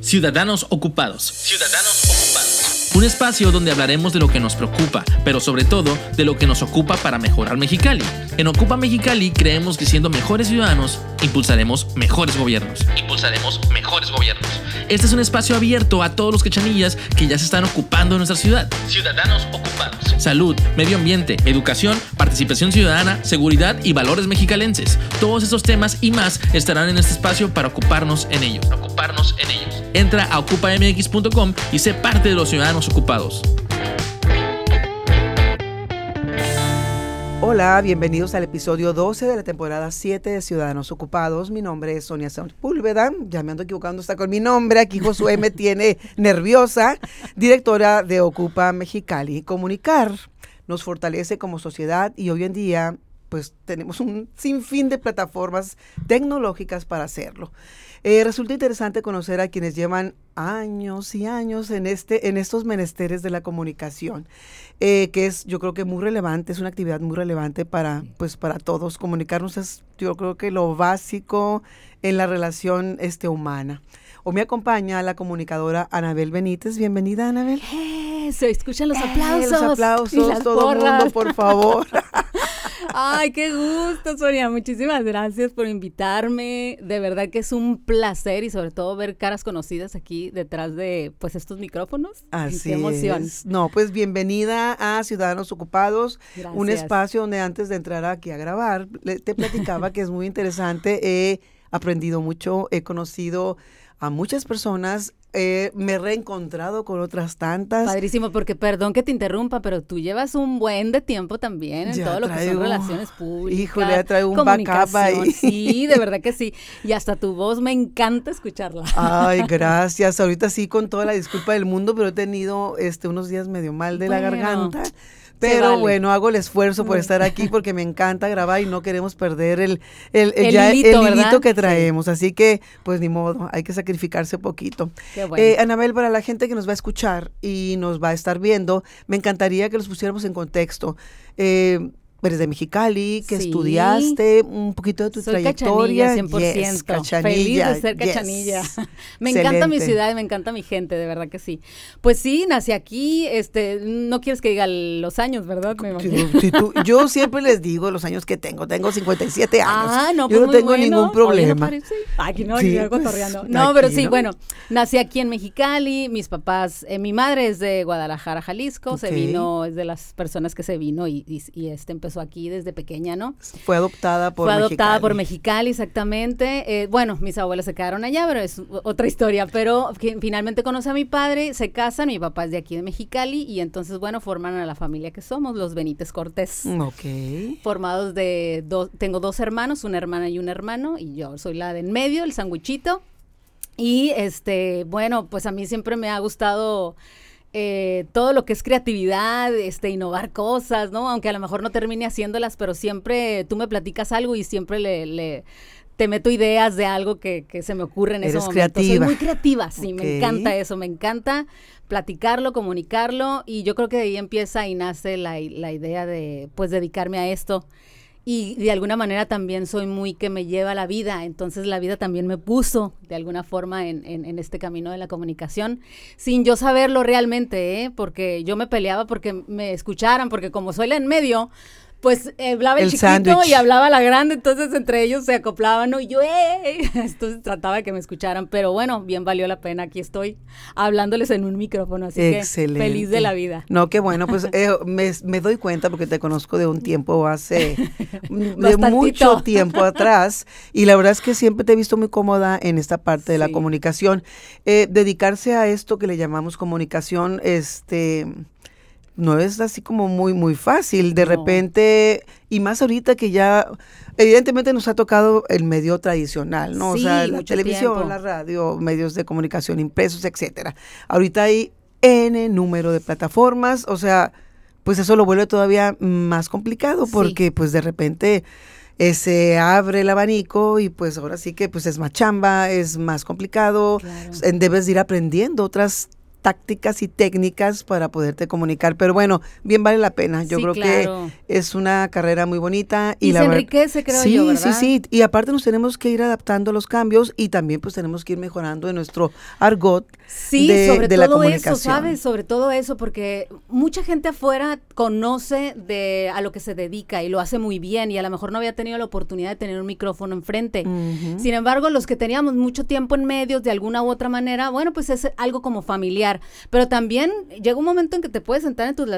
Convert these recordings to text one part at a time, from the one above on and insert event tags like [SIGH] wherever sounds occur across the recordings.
Ciudadanos Ocupados. Ciudadanos Ocupados. Un espacio donde hablaremos de lo que nos preocupa, pero sobre todo de lo que nos ocupa para mejorar Mexicali. En Ocupa Mexicali creemos que siendo mejores ciudadanos, impulsaremos mejores gobiernos. Impulsaremos mejores gobiernos. Este es un espacio abierto a todos los quechanillas que ya se están ocupando de nuestra ciudad. Ciudadanos ocupados. Salud, medio ambiente, educación, participación ciudadana, seguridad y valores mexicalenses. Todos esos temas y más estarán en este espacio para ocuparnos en ellos. Ocuparnos en ellos. Entra a ocupamx.com y sé parte de los ciudadanos ocupados. Hola, bienvenidos al episodio 12 de la temporada 7 de Ciudadanos Ocupados. Mi nombre es Sonia Púlveda, ya me ando equivocando hasta con mi nombre, aquí Josué me tiene [LAUGHS] nerviosa, directora de Ocupa Mexicali. Comunicar nos fortalece como sociedad y hoy en día pues tenemos un sinfín de plataformas tecnológicas para hacerlo. Eh, resulta interesante conocer a quienes llevan años y años en, este, en estos menesteres de la comunicación, eh, que es yo creo que muy relevante, es una actividad muy relevante para, pues, para todos. Comunicarnos es yo creo que lo básico en la relación este, humana. O me acompaña la comunicadora Anabel Benítez. Bienvenida, Anabel. se escuchan los aplausos. los aplausos, todo el mundo, por favor. [LAUGHS] Ay, qué gusto, Sonia. Muchísimas gracias por invitarme. De verdad que es un placer y sobre todo ver caras conocidas aquí detrás de pues estos micrófonos. Así qué emoción. No, pues bienvenida a Ciudadanos Ocupados, un espacio donde antes de entrar aquí a grabar, te platicaba que es muy interesante. He aprendido mucho, he conocido a muchas personas eh, me he reencontrado con otras tantas. Padrísimo, porque perdón que te interrumpa, pero tú llevas un buen de tiempo también en todo lo que son relaciones [LAUGHS] públicas. Híjole, traigo un backup ahí. Sí, de verdad que sí. [LAUGHS] Y hasta tu voz me encanta escucharla. Ay, [LAUGHS] gracias. Ahorita sí, con toda la disculpa del mundo, pero he tenido este, unos días medio mal de la garganta. Pero bueno, hago el esfuerzo por estar aquí porque me encanta grabar y no queremos perder el, el, el, que traemos. Así que, pues ni modo, hay que sacrificarse poquito. Eh, Anabel, para la gente que nos va a escuchar y nos va a estar viendo, me encantaría que los pusiéramos en contexto. Eh, eres de Mexicali, que estudiaste un poquito de tu Soy trayectoria. Cachanilla, 100%. cachanilla, Feliz de ser cachanilla. [LAUGHS] me encanta mi ciudad y me encanta mi gente, de verdad que sí. Pues sí, nací aquí, este, no quieres que diga los años, ¿verdad? yo [LAUGHS] siempre les digo los años que tengo, tengo 57 años. Ah, no, yo pues no tengo ningún problema. Aquí no, sí, [LAUGHS] no, pero sí, bueno, nací aquí en Mexicali, mis papás, eh, mi madre es de Guadalajara, Jalisco, se vino, es de las personas que se vino y, y, y este empezó aquí desde pequeña, ¿no? Fue adoptada por Fue adoptada por Mexicali, exactamente. Eh, bueno, mis abuelas se quedaron allá, pero es otra historia. Pero finalmente conoce a mi padre, se casan, mi papá es de aquí de Mexicali y entonces, bueno, forman a la familia que somos, los Benítez Cortés. Ok. Formados de, dos, tengo dos hermanos, una hermana y un hermano, y yo soy la de en medio, el sandwichito. Y este, bueno, pues a mí siempre me ha gustado eh, todo lo que es creatividad, este, innovar cosas, ¿no? Aunque a lo mejor no termine haciéndolas, pero siempre tú me platicas algo y siempre le, te meto ideas de algo que, se me ocurre en ese momento. creativa. Soy muy creativa, sí, me encanta eso, me encanta platicarlo, comunicarlo y yo creo que de ahí empieza y nace la, la idea de, pues, dedicarme a esto y de alguna manera también soy muy que me lleva la vida, entonces la vida también me puso de alguna forma en, en, este camino de la comunicación, sin yo saberlo realmente, ¿eh? porque yo me peleaba porque me escucharan, porque como soy la en medio, pues hablaba el, chiquito y hablaba la grande, entonces entre ellos se acoplaban, ¿no? Y yo, ¡eh! [LAUGHS] Entonces trataba de que me escucharan, pero bueno, bien valió la pena, aquí estoy hablándoles en un micrófono, así que feliz de la vida. No, qué bueno, pues eh, me, doy cuenta porque te conozco de un tiempo hace, [LAUGHS] de mucho tiempo atrás, y la verdad es que siempre te he visto muy cómoda en esta parte de la comunicación. Eh, dedicarse a esto que le llamamos comunicación, este no es así como muy, muy fácil. De repente, y más ahorita que ya, evidentemente nos ha tocado el medio tradicional, ¿no? o sea, la televisión, la radio, medios de comunicación impresos, etcétera. Ahorita hay N número de plataformas, o sea, pues eso lo vuelve todavía más complicado porque pues de repente eh, se abre el abanico y pues ahora sí que pues es más chamba, es más complicado, debes ir aprendiendo otras tácticas y técnicas para poderte comunicar. Pero bueno, bien vale la pena. Yo creo que es una carrera muy bonita. Y, se enriquece, creo sí, yo, ¿verdad? Sí, sí, Y aparte nos tenemos que ir adaptando a los cambios y también pues tenemos que ir mejorando en nuestro argot Sí, sobre todo eso, ¿sabes? Sobre todo eso, porque mucha gente afuera conoce de a lo que se dedica y lo hace muy bien y a lo mejor no había tenido la oportunidad de tener un micrófono enfrente. Sin embargo, los que teníamos mucho tiempo en medios de alguna u otra manera, bueno, pues es algo como familiar. Pero también llega un momento en que te puedes sentar en tus,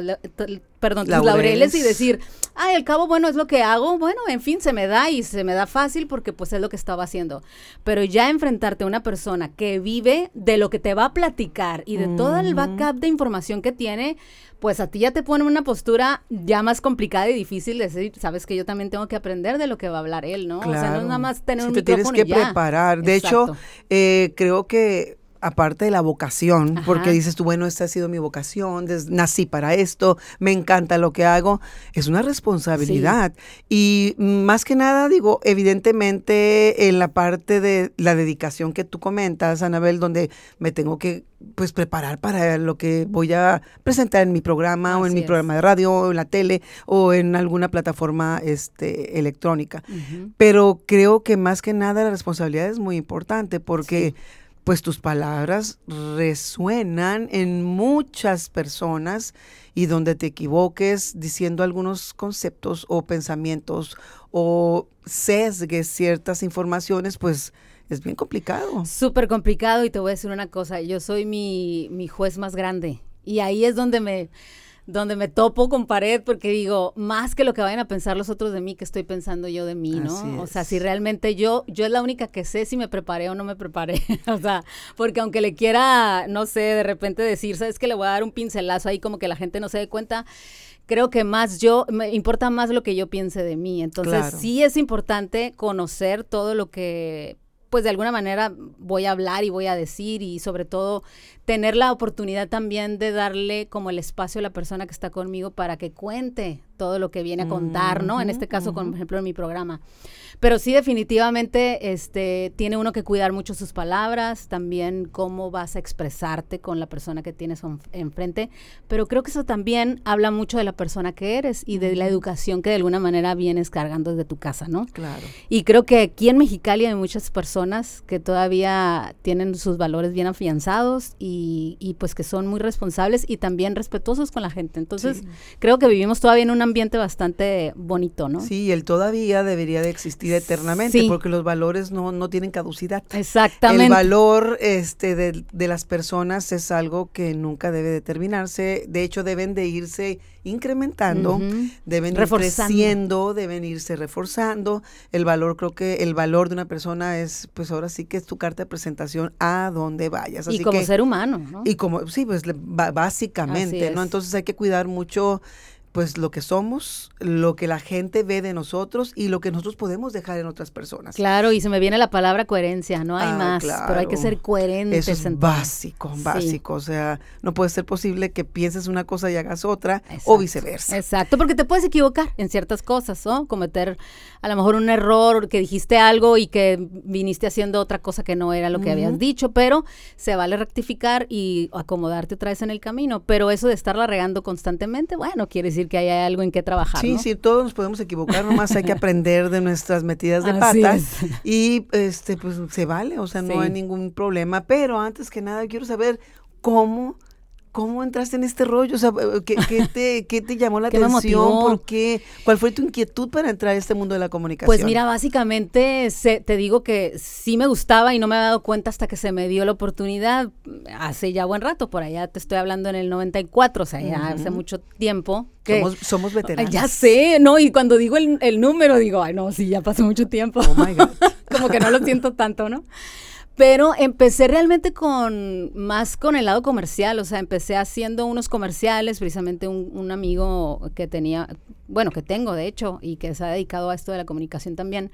perdón, tus laureles. y decir, ay, al cabo, bueno, es lo que hago, bueno, en fin, se me da y se me da fácil porque pues es lo que estaba haciendo. Pero ya enfrentarte a una persona que vive de lo que te va a platicar y de todo el backup de información que tiene, pues a ti ya te pone una postura ya más complicada y difícil de decir, sabes que yo también tengo que aprender de lo que va a hablar él, ¿no? O sea, no es nada más tener un te tienes que preparar. De hecho, eh, creo que aparte de la vocación, porque dices tú, bueno, esta ha sido mi vocación, nací para esto, me encanta lo que hago, es una responsabilidad. Y más que nada, digo, evidentemente en la parte de la dedicación que tú comentas, Anabel, donde me tengo que pues preparar para lo que voy a presentar en mi programa o en mi programa de radio o en la tele o en alguna plataforma este electrónica. Pero creo que más que nada la responsabilidad es muy importante porque pues tus palabras resuenan en muchas personas y donde te equivoques diciendo algunos conceptos o pensamientos o sesgues ciertas informaciones, pues es bien complicado. Súper complicado y te voy a decir una cosa, yo soy mi, mi juez más grande y ahí es donde me donde me topo con pared porque digo, más que lo que vayan a pensar los otros de mí, que estoy pensando yo de mí, ¿no? O sea, si realmente yo, yo es la única que sé si me preparé o no me preparé. [LAUGHS] o sea, porque aunque le quiera, no sé, de repente decir, sabes que le voy a dar un pincelazo ahí como que la gente no se dé cuenta, creo que más yo, me importa más lo que yo piense de mí. Entonces, sí es importante conocer todo lo que pues de alguna manera voy a hablar y voy a decir y sobre todo tener la oportunidad también de darle como el espacio a la persona que está conmigo para que cuente todo lo que viene a contar, ¿no? En este caso, por ejemplo, en mi programa. Pero sí, definitivamente, este, tiene uno que cuidar mucho sus palabras, también cómo vas a expresarte con la persona que tienes enfrente. Pero creo que eso también habla mucho de la persona que eres y de la educación que de alguna manera vienes cargando desde tu casa, ¿no? Claro. Y creo que aquí en Mexicali hay muchas personas que todavía tienen sus valores bien afianzados y y, pues que son muy responsables y también respetuosos con la gente. Entonces, creo que vivimos todavía en un ambiente bastante bonito, ¿no? Sí, el todavía debería de existir eternamente porque los valores no, no tienen caducidad. Exactamente. El valor este, de, de las personas es algo que nunca debe determinarse. De hecho, deben de irse incrementando, deben ir creciendo, deben irse reforzando. El valor, creo que el valor de una persona es, pues ahora sí que es tu carta de presentación a donde vayas. y como ser humano, ¿no? Y como, sí, pues básicamente, ¿no? Entonces hay que cuidar mucho pues lo que somos, lo que la gente ve de nosotros y lo que nosotros podemos dejar en otras personas. Claro, y se me viene la palabra coherencia, no hay ah, más, pero hay que ser coherentes. Eso es básico, básico, o sea, no puede ser posible que pienses una cosa y hagas otra o viceversa. Exacto, porque te puedes equivocar en ciertas cosas, ¿no? Cometer a lo mejor un error, que dijiste algo y que viniste haciendo otra cosa que no era lo que habías dicho, pero se vale rectificar y acomodarte otra vez en el camino, pero eso de estarla regando constantemente, bueno, quiere decir que hay algo en qué trabajar. Sí, sí, todos nos podemos equivocar, nomás hay que [LAUGHS] aprender de nuestras metidas de pata y este pues se vale, o sea, no hay ningún problema, pero antes que nada quiero saber cómo ¿Cómo entraste en este rollo? O sea, ¿qué, [LAUGHS] te, qué te, llamó la atención? ¿Por qué? ¿Cuál fue tu inquietud para entrar a este mundo de la comunicación? Pues mira, básicamente te digo que sí me gustaba y no me había dado cuenta hasta que se me dio la oportunidad hace ya buen rato, por allá te estoy hablando en el 94, o sea, ya hace mucho tiempo. Que, somos, somos veteranos. Ya sé, ¿no? Y cuando digo el, el número, digo, ay, no, sí, ya pasó mucho tiempo. Oh my God. [LAUGHS] Como que no lo siento tanto, ¿no? Pero empecé realmente con más con el lado comercial, o sea, empecé haciendo unos comerciales, precisamente un, amigo que tenía, bueno, que tengo de hecho, y que se ha dedicado a esto de la comunicación también.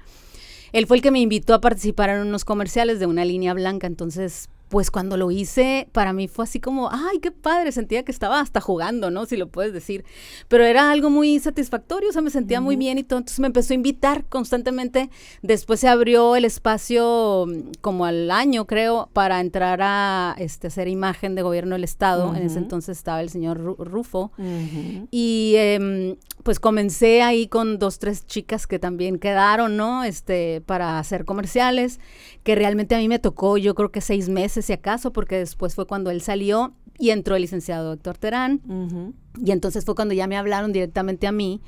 Él fue el que me invitó a participar en unos comerciales de una línea blanca, entonces pues cuando lo hice, para mí fue así como, ay, qué padre, sentía que estaba hasta jugando, ¿no? Si lo puedes decir. Pero era algo muy satisfactorio, o sea, me sentía muy bien y todo. Entonces me empezó a invitar constantemente. Después se abrió el espacio mm, como al año, creo, para entrar a este, hacer imagen de gobierno del Estado. En ese entonces estaba el señor Rufo. Y em, pues comencé ahí con dos, tres chicas que también quedaron, ¿no? Este, para hacer comerciales, que realmente a mí me tocó, yo creo que seis meses si acaso, porque después fue cuando él salió y entró el licenciado Héctor Terán. Y entonces fue cuando ya me hablaron directamente a mí.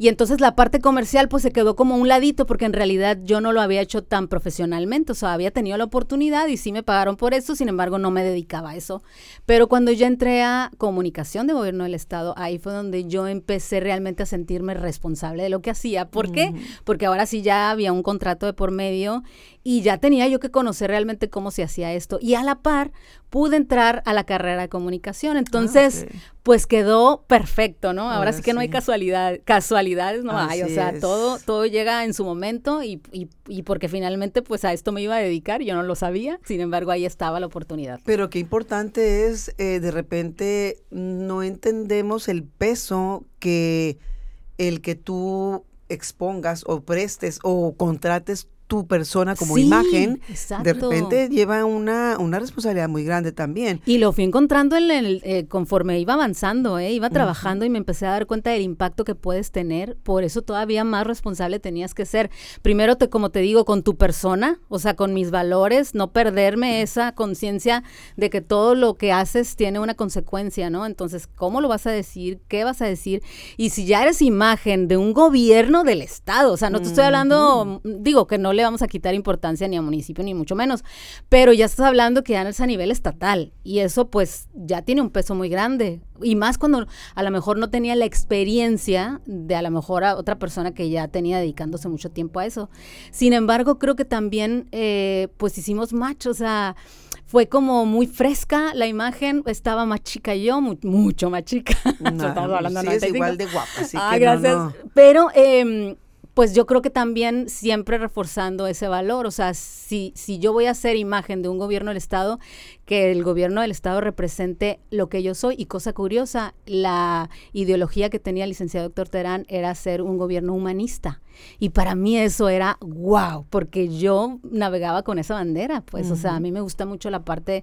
Y entonces la parte comercial pues se quedó como un ladito porque en realidad yo no lo había hecho tan profesionalmente, o sea, había tenido la oportunidad y sí me pagaron por eso, sin embargo no me dedicaba a eso. Pero cuando yo entré a comunicación de gobierno del Estado, ahí fue donde yo empecé realmente a sentirme responsable de lo que hacía. ¿Por qué? Porque ahora sí ya había un contrato de por medio y ya tenía yo que conocer realmente cómo se hacía esto. Y a la par pude entrar a la carrera de comunicación. Ah, Entonces, pues quedó perfecto, ¿no? Ahora, sí que no hay casualidad, casualidades, no hay. O sea, todo, todo llega en su momento y, y, porque finalmente pues a esto me iba a dedicar, yo no lo sabía, sin embargo ahí estaba la oportunidad. Pero qué importante es, eh, de repente no entendemos el peso que el que tú expongas o prestes o contrates tu persona como imagen, de repente lleva una, una responsabilidad muy grande también. Y lo fui encontrando en el, eh, conforme iba avanzando, eh, iba trabajando y me empecé a dar cuenta del impacto que puedes tener, por eso todavía más responsable tenías que ser. Primero, te, como te digo, con tu persona, o sea, con mis valores, no perderme esa conciencia de que todo lo que haces tiene una consecuencia, ¿no? Entonces, ¿cómo lo vas a decir? ¿Qué vas a decir? Y si ya eres imagen de un gobierno del Estado, o sea, no te estoy hablando, digo, que no le vamos a quitar importancia ni a municipio ni mucho menos, pero ya estás hablando que ya es a nivel estatal y eso pues ya tiene un peso muy grande y más cuando a lo mejor no tenía la experiencia de a lo mejor a otra persona que ya tenía dedicándose mucho tiempo a eso. Sin embargo, creo que también eh, pues hicimos match, o sea, fue como muy fresca la imagen, estaba más chica yo, mucho más chica. [LAUGHS] Estamos hablando sí, es igual de guapa, así ah, gracias. Pero eh, pues yo creo que también siempre reforzando ese valor, o sea, si, si yo voy a ser imagen de un gobierno del Estado, que el gobierno del Estado represente lo que yo soy. Y cosa curiosa, la ideología que tenía el licenciado doctor Terán era ser un gobierno humanista. Y para mí eso era wow, porque yo navegaba con esa bandera, pues, o sea, a mí me gusta mucho la parte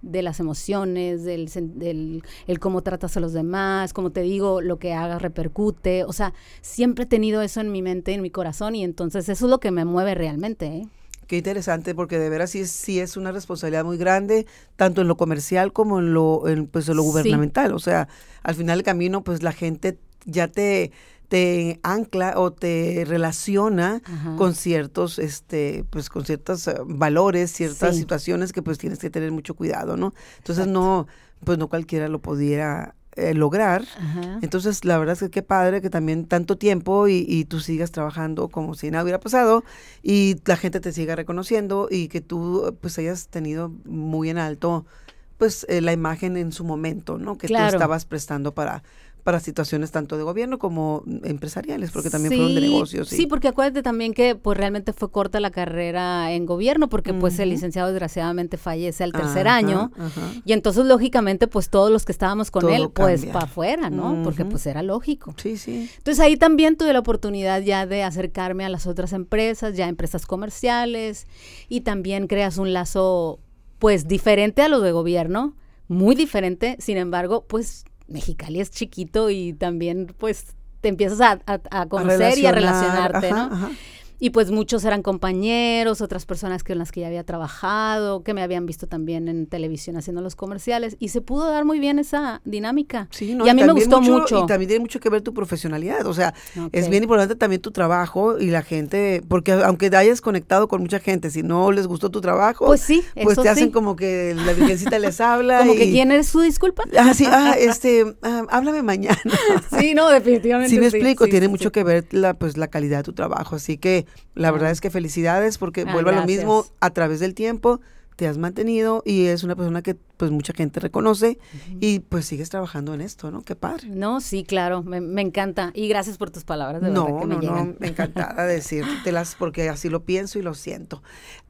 de las emociones, del, del el cómo tratas a los demás, como te digo, lo que hagas repercute, o sea, siempre he tenido eso en mi mente, en mi corazón, y entonces eso es lo que me mueve realmente, ¿eh? Qué interesante, porque de veras sí es, sí es una responsabilidad muy grande, tanto en lo comercial como en lo, en, pues, en lo gubernamental. O sea, al final del camino, pues la gente ya te, te ancla o te relaciona con ciertos, este, pues con ciertos eh, valores, ciertas situaciones que pues tienes que tener mucho cuidado, ¿no? Entonces no, pues no cualquiera lo pudiera eh, lograr. Entonces, la verdad es que qué padre que también tanto tiempo y, tú sigas trabajando como si nada hubiera pasado y la gente te siga reconociendo y que tú pues hayas tenido muy en alto pues eh, la imagen en su momento, ¿no? Que tú estabas prestando para para situaciones tanto de gobierno como empresariales, porque también fueron de negocios. Sí. porque acuérdate también que pues realmente fue corta la carrera en gobierno, porque pues el licenciado desgraciadamente fallece al tercer año, y entonces lógicamente pues todos los que estábamos con él pues para afuera, ¿no? Porque pues era lógico. Sí, sí. Entonces ahí también tuve la oportunidad ya de acercarme a las otras empresas, ya empresas comerciales, y también creas un lazo pues diferente a lo de gobierno, muy diferente, sin embargo, pues Mexicali es chiquito y también pues te empiezas a, conocer y a relacionarte, ¿no? Y pues muchos eran compañeros, otras personas con las que ya había trabajado, que me habían visto también en televisión haciendo los comerciales. Y se pudo dar muy bien esa dinámica. Sí, no, y a mí me gustó mucho, Y también tiene mucho que ver tu profesionalidad. O sea, es bien importante también tu trabajo y la gente, porque aunque hayas conectado con mucha gente, si no les gustó tu trabajo, pues sí, pues te hacen como que la virgencita les habla. [LAUGHS] como que quién es su disculpa. [LAUGHS] Ah, sí, ah, este, ah, háblame mañana. [LAUGHS] sí, no, definitivamente. Sí, me explico, tiene mucho que ver la, pues, la calidad de tu trabajo. Así que la verdad es que felicidades porque vuelve a lo mismo a través del tiempo te has mantenido y es una persona que pues mucha gente reconoce y pues sigues trabajando en esto, ¿no? Qué padre. No, sí, claro, me, encanta y gracias por tus palabras, de no, verdad que me no, no, encantada [LAUGHS] de decírtelas porque así lo pienso y lo siento.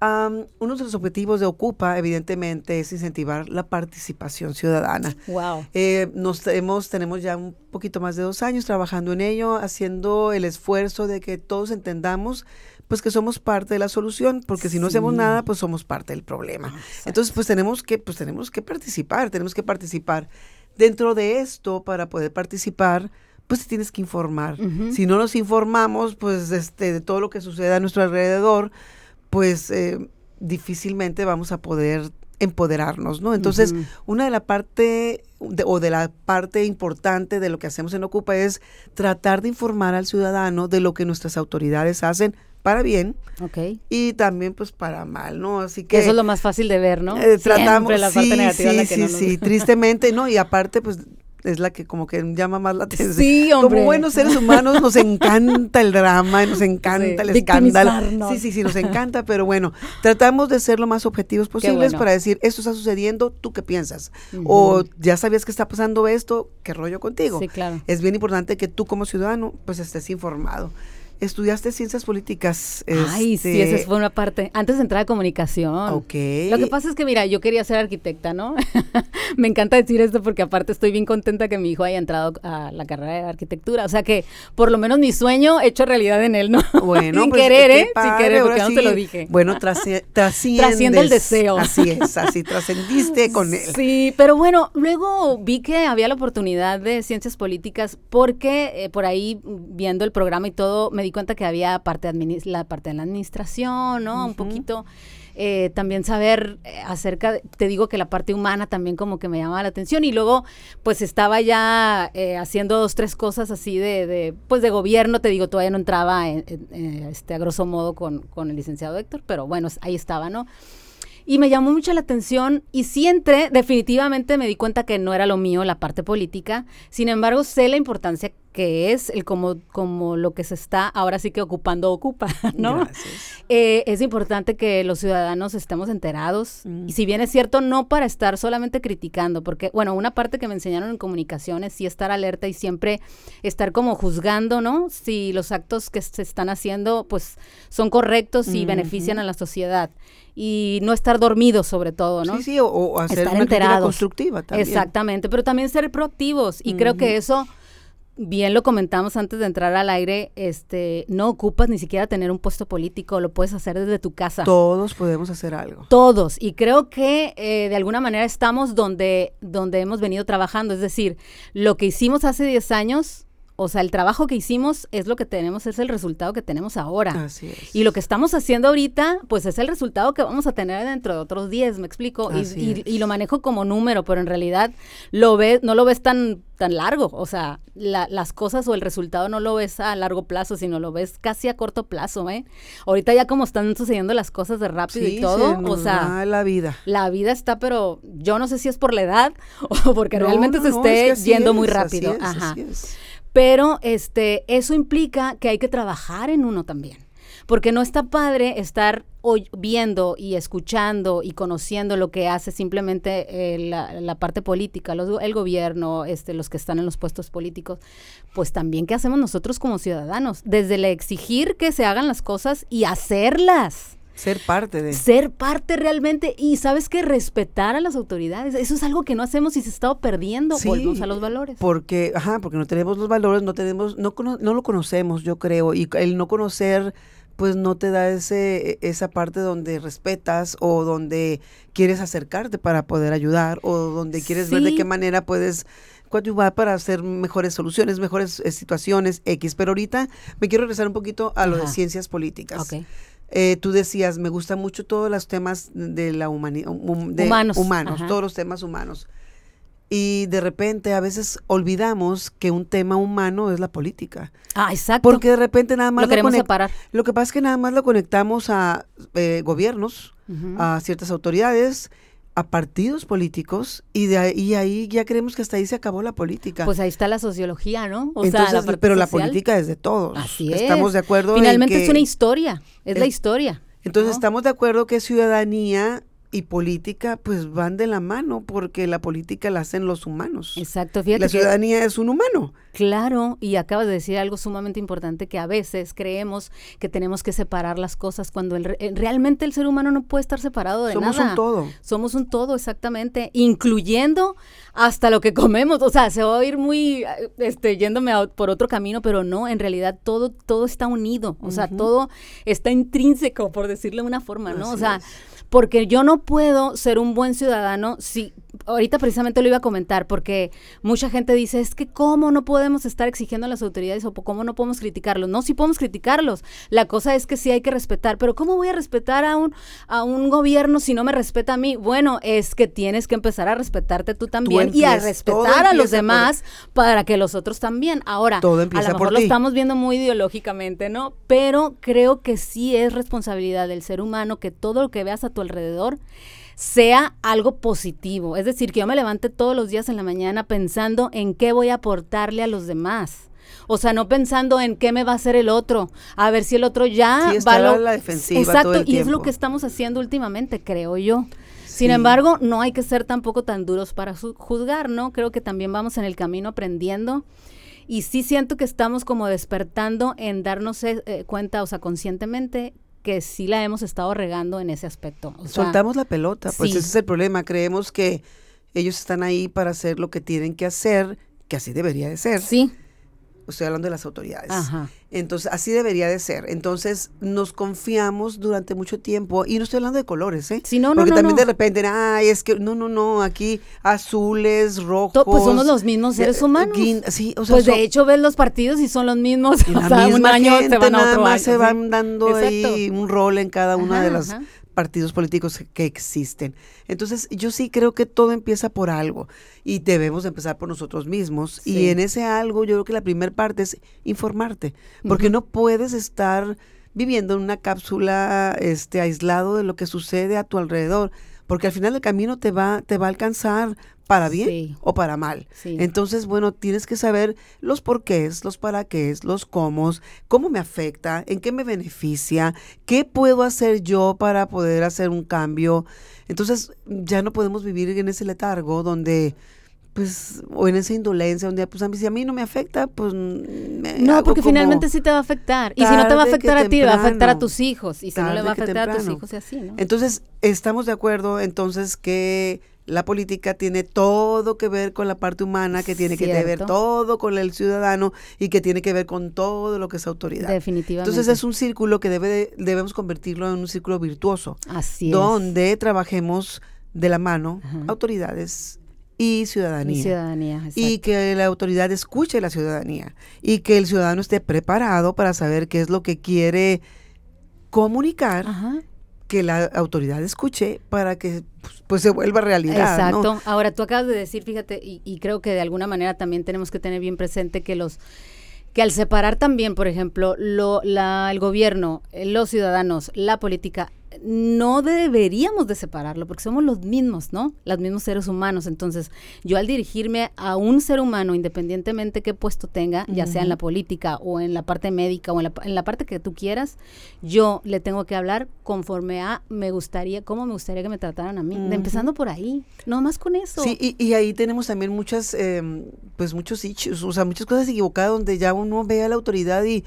uno de los objetivos de Ocupa, evidentemente, es incentivar la participación ciudadana. Wow. Eh, nos hemos, tenemos ya un poquito más de dos años trabajando en ello, haciendo el esfuerzo de que todos entendamos pues que somos parte de la solución, porque si no hacemos nada, pues somos parte del problema. Entonces, pues tenemos que, pues tenemos que participar, tenemos que participar. Dentro de esto, para poder participar, pues tienes que informar. Si no nos informamos, pues este, de todo lo que sucede a nuestro alrededor, pues eh, difícilmente vamos a poder empoderarnos, ¿no? Entonces, una de la parte o de la parte importante de lo que hacemos en Ocupa es tratar de informar al ciudadano de lo que nuestras autoridades hacen para bien y también pues para mal, ¿no? Así que eso es lo más fácil de ver, ¿no? Eh, tratamos la parte negativa sí, sí, sí, tristemente, ¿no? Y aparte pues es la que como que llama más la atención. Sí, hombre. Como buenos seres humanos nos encanta el drama, nos encanta el escándalo. Sí, sí, sí, nos encanta, pero bueno, tratamos de ser lo más objetivos posibles para decir, esto está sucediendo, ¿tú qué piensas? O ya sabías que está pasando esto, ¿qué rollo contigo? Sí, claro. Es bien importante que tú como ciudadano pues estés informado estudiaste ciencias políticas. Ay, sí, esa fue una parte. Antes de entrar a comunicación. Ok. Lo que pasa es que, mira, yo quería ser arquitecta, ¿no? [LAUGHS] Me encanta decir esto porque aparte estoy bien contenta que mi hijo haya entrado a la carrera de arquitectura. O sea que por lo menos mi sueño hecho realidad en él, ¿no? [LAUGHS] Bueno, Sin pues, querer, ¿eh? Sin querer, porque no te lo dije. Bueno, [LAUGHS] trasciende. Trasciende el deseo. Así es, así trascendiste con él. Sí, pero bueno, luego vi que había la oportunidad de ciencias políticas porque eh, por ahí viendo el programa y todo me di cuenta que había parte la parte de la administración, ¿no? Un poquito eh, también saber eh, acerca, te digo que la parte humana también como que me llamaba la atención y luego pues estaba ya eh, haciendo dos, tres cosas así de, pues de gobierno, te digo, todavía no entraba este, a grosso modo con, con el licenciado Héctor, pero bueno, ahí estaba, ¿no? Y me llamó mucho la atención y sí entré, definitivamente me di cuenta que no era lo mío la parte política, sin embargo sé la importancia que es el como, como lo que se está ahora sí que ocupando ocupa, [LAUGHS] ¿no? Eh, es importante que los ciudadanos estemos enterados. Mm. Y si bien es cierto, no para estar solamente criticando, porque, bueno, una parte que me enseñaron en comunicaciones, sí estar alerta y siempre estar como juzgando, ¿no? Si los actos que se están haciendo, pues, son correctos y benefician a la sociedad. Y no estar dormidos, sobre todo, ¿no? Sí, sí, o, hacer estar una enterados. constructiva también. Exactamente, pero también ser proactivos. Y creo que eso bien lo comentamos antes de entrar al aire, este, no ocupas ni siquiera tener un puesto político, lo puedes hacer desde tu casa. Todos podemos hacer algo. Todos. Y creo que eh, de alguna manera estamos donde, donde hemos venido trabajando. Es decir, lo que hicimos hace 10 años o sea, el trabajo que hicimos es lo que tenemos, es el resultado que tenemos ahora. Así es. Y lo que estamos haciendo ahorita, pues es el resultado que vamos a tener dentro de otros 10, me explico. Y, lo manejo como número, pero en realidad lo ves, no lo ves tan, tan largo. O sea, las cosas o el resultado no lo ves a largo plazo, sino lo ves casi a corto plazo, ¿eh? Ahorita ya como están sucediendo las cosas de rápido y todo, o sea, la vida. La vida está, pero yo no sé si es por la edad [LAUGHS] o porque realmente se esté yendo muy rápido. Ajá. Pero este, eso implica que hay que trabajar en uno también. Porque no está padre estar viendo y escuchando y conociendo lo que hace simplemente eh, la, parte política, el gobierno, este, los que están en los puestos políticos, pues también qué hacemos nosotros como ciudadanos, desde el exigir que se hagan las cosas y hacerlas. Ser parte de. Ser parte realmente. Y sabes que respetar a las autoridades. Eso es algo que no hacemos y se está perdiendo. Sí, Volvemos a los valores. Porque, ajá, porque no tenemos los valores, no tenemos, no, no lo conocemos, yo creo. Y el no conocer pues no te da ese, e, esa parte donde respetas o donde quieres acercarte para poder ayudar o donde quieres ver de qué manera puedes coadyuvar para hacer mejores soluciones, mejores eh, situaciones X. Pero ahorita me quiero regresar un poquito a lo de ciencias políticas. Okay. Eh, tú decías, me gustan mucho todos los temas de la humanidad, humanos, humanos todos los temas humanos. Y de repente a veces olvidamos que un tema humano es la política. Ah, exacto. Porque de repente nada más lo, queremos separar. Lo que pasa es que nada más lo conectamos a eh, gobiernos, a ciertas autoridades a partidos políticos y de ahí, ahí ya creemos que hasta ahí se acabó la política. Pues ahí está la sociología, ¿no? O sea, pero la política es de todos. Así es. Estamos de acuerdo. Finalmente es una historia, es la historia. Entonces estamos de acuerdo que ciudadanía y política pues van de la mano porque la política la hacen los humanos. Exacto, fíjate. La ciudadanía es un humano. Claro, y acabas de decir algo sumamente importante que a veces creemos que tenemos que separar las cosas cuando el, realmente el ser humano no puede estar separado de nada. Somos un todo. Somos un todo, exactamente, incluyendo hasta lo que comemos. O sea, se va a ir muy este yéndome por otro camino, pero no, en realidad todo todo está unido, o sea, todo está intrínseco por decirlo de una forma, ¿no? o sea, porque yo no puedo ser un buen ciudadano si ahorita precisamente lo iba a comentar porque mucha gente dice, es que cómo no podemos estar exigiendo a las autoridades o cómo no podemos criticarlos. No, sí podemos criticarlos. La cosa es que sí hay que respetar, pero ¿cómo voy a respetar a un, a un gobierno si no me respeta a mí? Bueno, es que tienes que empezar a respetarte tú también y a respetar a los demás para que los otros también. Ahora, a lo mejor lo estamos viendo muy ideológicamente, ¿no? Pero creo que sí es responsabilidad del ser humano que todo lo que veas a tu alrededor sea algo positivo. Es decir, que yo me levante todos los días en la mañana pensando en qué voy a aportarle a los demás. O sea, no pensando en qué me va a hacer el otro, a ver si el otro ya va a la defensiva. Exacto, y es lo que estamos haciendo últimamente, creo yo. Sin embargo, no hay que ser tampoco tan duros para juzgar, ¿no? Creo que también vamos en el camino aprendiendo y sí siento que estamos como despertando en darnos eh, cuenta, o sea, conscientemente que sí la hemos estado regando en ese aspecto. Soltamos la pelota, pues ese es el problema. Creemos que ellos están ahí para hacer lo que tienen que hacer, que así debería de ser. Sí estoy hablando de las autoridades. Entonces, así debería de ser. Entonces, nos confiamos durante mucho tiempo, y no estoy hablando de colores, ¿eh? Sí, no, Porque no, también de repente, ay, es que, no, no, no, aquí azules, rojos. pues somos los mismos seres humanos. sí, o sea, pues de hecho ves los partidos y son los mismos. Y o sea, un año se van a otro nada más se van dando ahí un rol en cada una de las partidos políticos que existen. Entonces, yo sí creo que todo empieza por algo y debemos empezar por nosotros mismos. Y en ese algo, yo creo que la primera parte es informarte, porque no puedes estar viviendo en una cápsula este, aislado de lo que sucede a tu alrededor, porque al final del camino te va, te va a alcanzar para bien o para mal. Entonces, bueno, tienes que saber los porqués, los para qué, los cómo, cómo me afecta, en qué me beneficia, qué puedo hacer yo para poder hacer un cambio. Entonces, ya no podemos vivir en ese letargo donde pues, o en esa indolencia, donde, pues, a mí, si a mí no me afecta, pues, No, porque finalmente sí te va a afectar. Y si no te va a afectar a ti, va a afectar a tus hijos. Y si no le va a afectar a tus hijos, y así, ¿no? Entonces, estamos de acuerdo, entonces, que la política tiene todo que ver con la parte humana, que tiene que ver todo con el ciudadano y que tiene que ver con todo lo que es autoridad. Definitivamente. Entonces es un círculo que debe debemos convertirlo en un círculo virtuoso. Así donde trabajemos de la mano autoridades y ciudadanía. Y ciudadanía, Y que la autoridad escuche a la ciudadanía y que el ciudadano esté preparado para saber qué es lo que quiere comunicar que la autoridad escuche para que pues, pues se vuelva realidad. Exacto. Ahora, tú acabas de decir, fíjate, y, y, creo que de alguna manera también tenemos que tener bien presente que los que al separar también, por ejemplo, lo, la, el gobierno, los ciudadanos, la política, no deberíamos de separarlo porque somos los mismos, ¿no? Los mismos seres humanos. Entonces, yo al dirigirme a un ser humano, independientemente qué puesto tenga, ya sea en la política o en la parte médica o en la, parte que tú quieras, yo le tengo que hablar conforme a me gustaría, cómo me gustaría que me trataran a mí. Empezando por ahí, no más con eso. Sí, y, ahí tenemos también muchas, em, pues muchos o sea, muchas cosas equivocadas donde ya uno ve a la autoridad y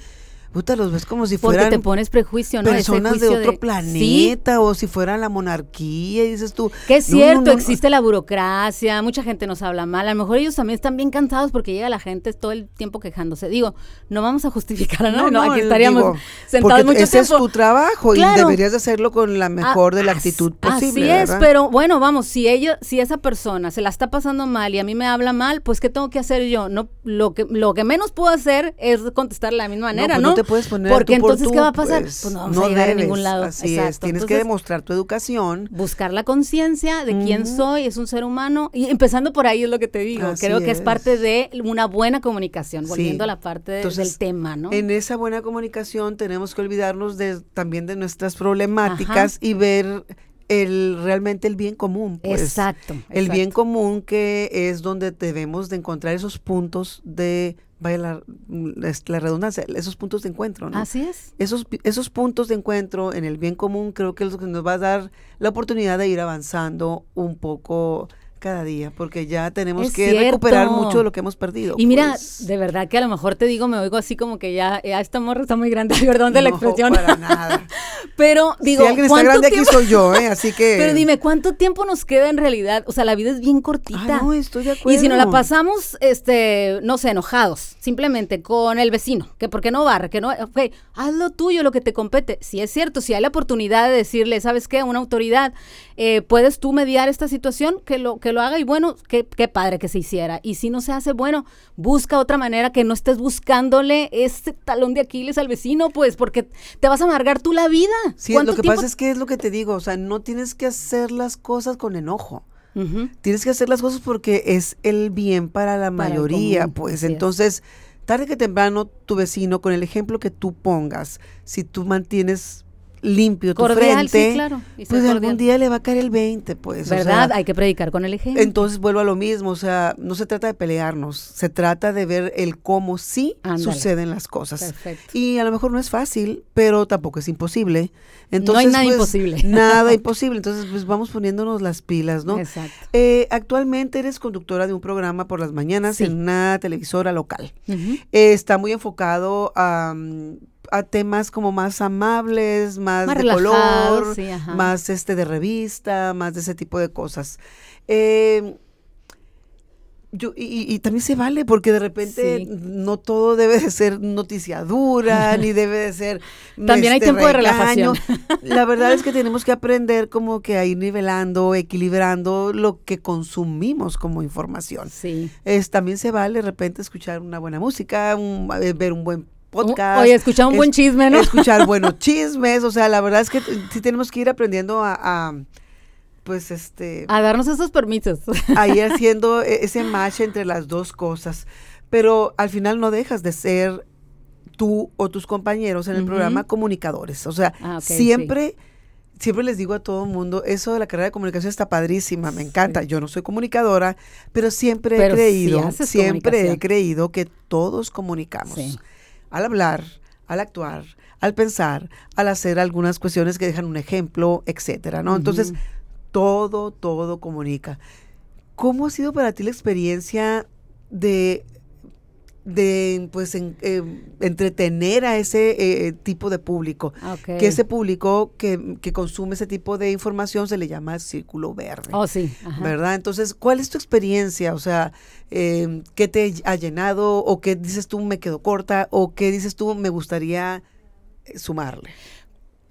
puta, los ves como si fueran. Porque te pones prejuicio, ¿no? Personas de otro planeta o si fuera la monarquía, y dices tú. Que es cierto, existe la burocracia, mucha gente nos habla mal. A lo mejor ellos también están bien cansados porque llega la gente todo el tiempo quejándose. Digo, no vamos a justificar [LAUGHS] a nadie, no, aquí estaríamos sentados mucho ese es tu trabajo y deberías de hacerlo con la mejor de la actitud posible. Así es, pero bueno, vamos, si ella, si esa persona se la está pasando mal y a mí me habla mal, pues ¿qué tengo que hacer yo? No, lo que, lo que menos puedo hacer es contestar de la misma manera, ¿no? Te puedes poner Porque entonces, ¿qué va a pasar? Pues, pues no vamos a llegar a ningún lado. Así es, tienes que demostrar tu educación. Buscar la conciencia de quién soy, es un ser humano. Y empezando por ahí es lo que te digo. Creo que es parte de una buena comunicación, volviendo a la parte del tema, ¿no? En esa buena comunicación tenemos que olvidarnos de, también de nuestras problemáticas y ver el realmente el bien común. Pues, exacto, El bien común que es donde debemos de encontrar esos puntos de vaya la, la, redundancia, esos puntos de encuentro, ¿no? Así es. Esos, esos puntos de encuentro en el bien común creo que es lo que nos va a dar la oportunidad de ir avanzando un poco cada día, porque ya tenemos que recuperar mucho de lo que hemos perdido. Y mira, pues. de verdad que a lo mejor te digo, me oigo así como que ya, ya esta morra está muy grande, [LAUGHS] perdón de la expresión. para nada. [LAUGHS] pero digo, si alguien está grande aquí soy yo, ¿eh? Así [LAUGHS] que... Pero dime, ¿cuánto tiempo nos queda en realidad? O sea, la vida es bien cortita. no, estoy de acuerdo. Y si nos la pasamos, este, no sé, enojados, simplemente con el vecino, que porque no barre, que no, ok, haz lo tuyo, lo que te compete. Si es cierto, si hay la oportunidad de decirle, ¿sabes qué? Una autoridad, eh, ¿puedes tú mediar esta situación? Que lo, que lo haga y bueno, qué, qué, padre que se hiciera. Y si no se hace, bueno, busca otra manera que no estés buscándole ese talón de Aquiles al vecino, pues, porque te vas a amargar tú la vida. Sí, lo que pasa es que es lo que te digo, o sea, no tienes que hacer las cosas con enojo. Tienes que hacer las cosas porque es el bien para la mayoría, pues. Entonces, tarde que temprano, tu vecino, con el ejemplo que tú pongas, si tú mantienes limpio tu frente, claro, pues algún día le va a caer el 20, pues. ¿Verdad? Hay que predicar con el ejemplo. Entonces vuelvo a lo mismo, o sea, no se trata de pelearnos, se trata de ver el cómo sí suceden las cosas. Perfecto. Y a lo mejor no es fácil, pero tampoco es imposible. Entonces, no hay nada pues, imposible. [LAUGHS] Nada imposible. Entonces, pues vamos poniéndonos las pilas, ¿no? Exacto. Eh, actualmente eres conductora de un programa por las mañanas en una televisora local. Eh, está muy enfocado a a temas como más amables, más, de color, más este de revista, más de ese tipo de cosas. Eh, yo, y, también se vale porque de repente no todo debe de ser noticiadura, [LAUGHS] ni debe de ser... También hay este, tiempo de relajación. [LAUGHS] La verdad es que tenemos que aprender como que a ir nivelando, equilibrando lo que consumimos como información. Sí. Es, también se vale de repente escuchar una buena música, eh, ver un buen podcast. Oye, escuchar un buen chisme, ¿no? Escuchar [LAUGHS] buenos chismes, o sea, la verdad es que sí tenemos que ir aprendiendo a, pues este... A darnos esos permisos. [LAUGHS] A ir haciendo e, ese match entre las dos cosas, pero al final no dejas de ser tú o tus compañeros en el programa comunicadores, o sea, ah, siempre... Siempre les digo a todo el mundo, eso de la carrera de comunicación está padrísima, me encanta. Yo no soy comunicadora, pero siempre he creído, siempre he creído que todos comunicamos. Sí al hablar, al actuar, al pensar, al hacer algunas cuestiones que dejan un ejemplo, etcétera, ¿no? Entonces, todo, todo comunica. ¿Cómo ha sido para ti la experiencia de de pues em, entretener a ese eh, tipo de público. Que ese público que, que, consume ese tipo de información se le llama círculo verde. Oh, sí. ¿Verdad? Entonces, ¿cuál es tu experiencia? O sea, eh, ¿qué te ha llenado? ¿O qué dices tú me quedo corta? ¿O qué dices tú me gustaría eh, sumarle?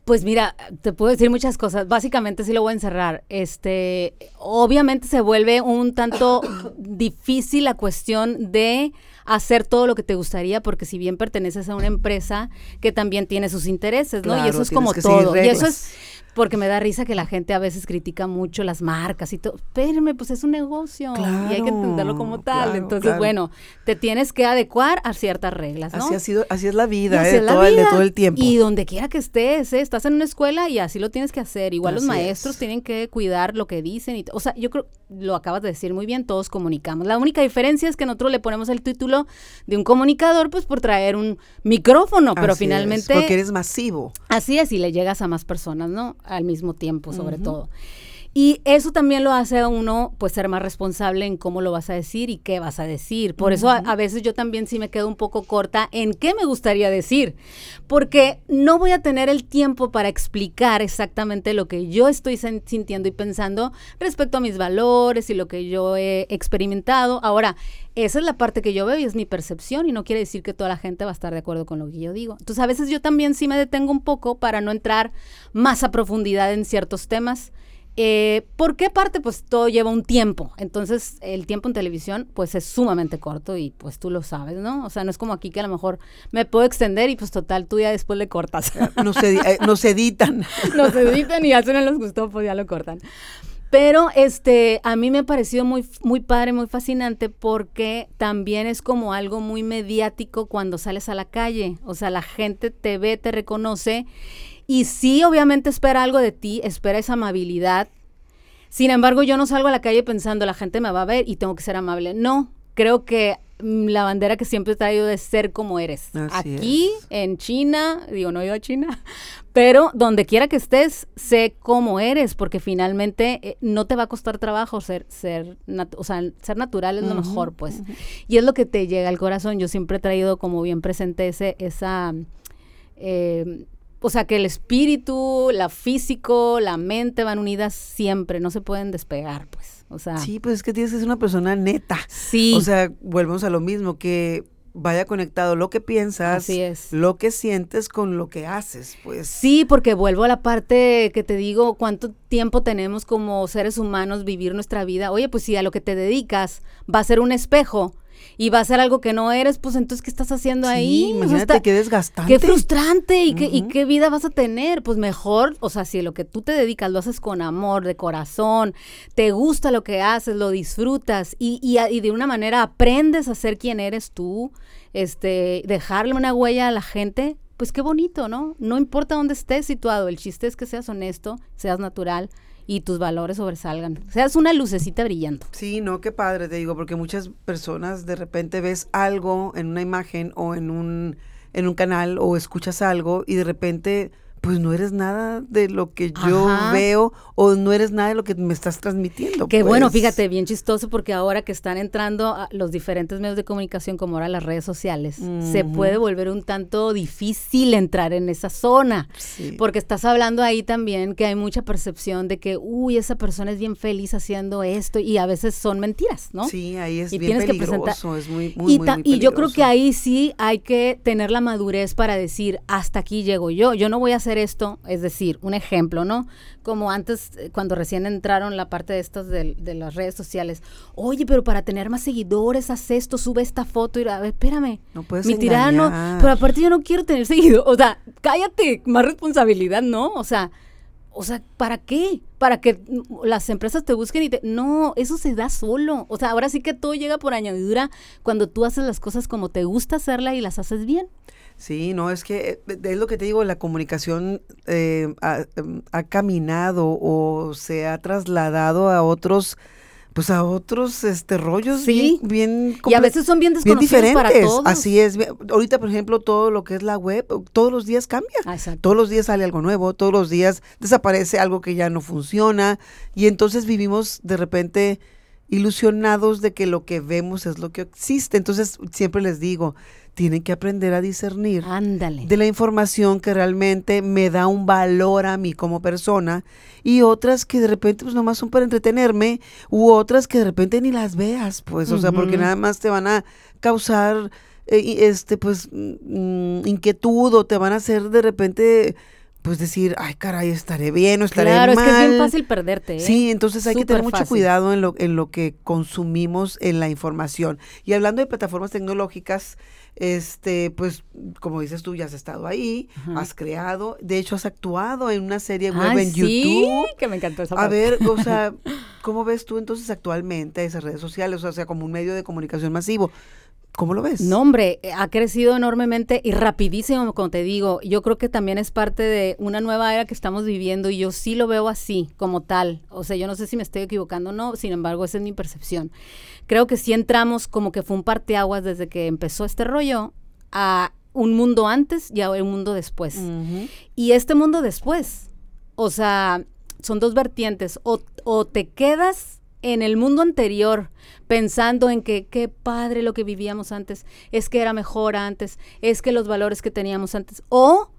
Pues mira, te puedo decir muchas cosas. Básicamente sí lo voy a encerrar. Este, obviamente se vuelve un tanto [COUGHS] difícil la cuestión de hacer todo lo que te gustaría, porque si bien perteneces a una empresa que también tiene sus intereses, ¿no? y eso es como todo. Y eso es porque me da risa que la gente a veces critica mucho las marcas y todo. Espérame, pues es un negocio y hay que entenderlo como tal. Entonces, bueno, te tienes que adecuar a ciertas reglas, ¿no? Así ha sido, así es la vida, ¿eh? todo, El, de todo el tiempo. Y donde quiera que estés, ¿eh? estás en una escuela y así lo tienes que hacer. Igual los maestros tienen que cuidar lo que dicen. Y o sea, yo creo, lo acabas de decir muy bien, todos comunicamos. La única diferencia es que nosotros le ponemos el título de un comunicador, pues por traer un micrófono, pero finalmente... porque eres masivo. Así es, y le llegas a más personas, ¿no? Al mismo tiempo, sobre todo. Y eso también lo hace a uno pues ser más responsable en cómo lo vas a decir y qué vas a decir. Por eso a, veces yo también sí me quedo un poco corta en qué me gustaría decir, porque no voy a tener el tiempo para explicar exactamente lo que yo estoy sintiendo y pensando respecto a mis valores y lo que yo he experimentado. Ahora, esa es la parte que yo veo y es mi percepción y no quiere decir que toda la gente va a estar de acuerdo con lo que yo digo. Entonces a veces yo también sí me detengo un poco para no entrar más a profundidad en ciertos temas eh, ¿Por qué parte? Pues todo lleva un tiempo. Entonces, el tiempo en televisión, pues es sumamente corto y pues tú lo sabes, ¿no? O sea, no es como aquí que a lo mejor me puedo extender y pues total, tú ya después le cortas. Nos, eh, nos editan. [LAUGHS] nos editan y se no les gustó, pues ya lo cortan. Pero este, a mí me ha parecido muy, muy padre, muy fascinante, porque también es como algo muy mediático cuando sales a la calle. O sea, la gente te ve, te reconoce y sí, obviamente espera algo de ti, espera esa amabilidad. Sin embargo, yo no salgo a la calle pensando, la gente me va a ver y tengo que ser amable. No, creo que la bandera que siempre he traído de ser como eres. Aquí, en China, digo, no he ido a China, [LAUGHS] pero donde quiera que estés, sé cómo eres, porque finalmente eh, no te va a costar trabajo ser, ser, o sea, ser natural es lo mejor, pues. Y es lo que te llega al corazón. Yo siempre he traído como bien presente ese, esa... Eh, o sea, que el espíritu, la físico, la mente van unidas siempre, no se pueden despegar, pues. O sea. Sí, pues es que tienes que ser una persona neta. Sí. O sea, volvemos a lo mismo, que vaya conectado lo que piensas, lo que sientes con lo que haces, pues. Sí, porque vuelvo a la parte que te digo, cuánto tiempo tenemos como seres humanos vivir nuestra vida. Oye, pues si a lo que te dedicas va a ser un espejo, y va a ser algo que no eres, pues entonces, ¿qué estás haciendo sí, ahí? Imagínate qué desgastante. Qué frustrante y, qué, y qué vida vas a tener. Pues mejor, o sea, si lo que tú te dedicas lo haces con amor, de corazón, te gusta lo que haces, lo disfrutas y, y, y de una manera aprendes a ser quien eres tú, este, dejarle una huella a la gente, pues qué bonito, ¿no? No importa dónde estés situado, el chiste es que seas honesto, seas natural y tus valores sobresalgan. O sea, es una lucecita brillando. Sí, no, qué padre, te digo, porque muchas personas de repente ves algo en una imagen o en un, en un canal o escuchas algo y de repente pues no eres nada de lo que yo veo o no eres nada de lo que me estás transmitiendo. Qué bueno, pues. fíjate, bien chistoso porque ahora que están entrando los diferentes medios de comunicación como ahora las redes sociales, se puede volver un tanto difícil entrar en esa zona. Porque estás hablando ahí también que hay mucha percepción de que, uy, esa persona es bien feliz haciendo esto y a veces son mentiras, ¿no? Sí, ahí es bien peligroso, es muy, muy, y, muy, y yo creo que ahí sí hay que tener la madurez para decir, hasta aquí llego yo, yo no voy a hacer esto, es decir, un ejemplo, ¿no? Como antes, eh, cuando recién entraron la parte de estas de, las redes sociales, oye, pero para tener más seguidores, haz esto, sube esta foto y a ver, espérame. No puedes Mi tirano, pero aparte yo no quiero tener seguidores, o sea, cállate, más responsabilidad, ¿no? O sea, o sea, ¿para qué? Para que las empresas te busquen y te... No, eso se da solo. O sea, ahora sí que todo llega por añadidura cuando tú haces las cosas como te gusta hacerla y las haces bien. Sí, no, es que eh, es lo que te digo, la comunicación eh, em, ha, caminado o se ha trasladado a otros pues a otros este rollos sí. bien, y a veces son bien desconocidos bien para todos. Así es. Ahorita, por ejemplo, todo lo que es la web, todos los días cambia. Ah, todos los días sale algo nuevo, todos los días desaparece algo que ya no funciona y entonces vivimos de repente ilusionados de que lo que vemos es lo que existe. Entonces, siempre les digo, tienen que aprender a discernir de la información que realmente me da un valor a mí como persona y otras que de repente pues nomás son para entretenerme u otras que de repente ni las veas, pues, o sea, porque nada más te van a causar eh, este pues mm, inquietud o te van a hacer de repente pues decir, ay, caray, estaré bien o estaré mal. Claro, es que es bien fácil perderte. ¿eh? Sí, entonces hay que tener mucho cuidado en lo, en lo que consumimos en la información. Y hablando de plataformas tecnológicas, este, pues, como dices tú, ya has estado ahí, has creado, de hecho has actuado en una serie web en sí, YouTube. que me encantó esa A ver, o sea, [LAUGHS] ¿cómo ves tú entonces actualmente esas redes sociales? O sea, como un medio de comunicación masivo. ¿Cómo lo ves? No, hombre, eh, ha crecido enormemente y rapidísimo, como te digo. Yo creo que también es parte de una nueva era que estamos viviendo y yo sí lo veo así, como tal. O sea, yo no sé si me estoy equivocando o no, sin embargo, esa es mi percepción. Creo que sí entramos como que fue un parteaguas desde que empezó este rollo a un mundo antes y a un mundo después. Y este mundo después, o sea, son dos vertientes. O, o te quedas en el mundo anterior, pensando en que qué padre lo que vivíamos antes, es que era mejor antes, es que los valores que teníamos antes, o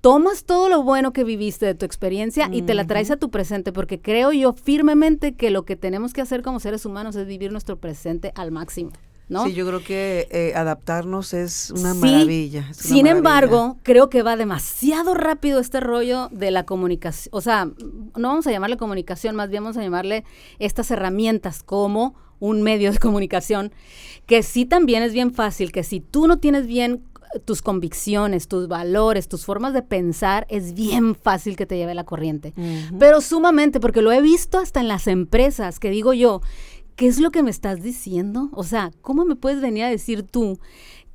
tomas todo lo bueno que viviste de tu experiencia y te la traes a tu presente, porque creo yo firmemente que lo que tenemos que hacer como seres humanos es vivir nuestro presente al máximo. ¿No? Sí, yo creo que eh, adaptarnos es una maravilla. Sin embargo, creo que va demasiado rápido este rollo de la comunicación. O sea, no vamos a llamarle comunicación, más bien vamos a llamarle estas herramientas como un medio de comunicación, que sí también es bien fácil, que si tú no tienes bien tus convicciones, tus valores, tus formas de pensar, es bien fácil que te lleve la corriente. Pero sumamente, porque lo he visto hasta en las empresas, que digo yo, ¿qué es lo que me estás diciendo? O sea, ¿cómo me puedes venir a decir tú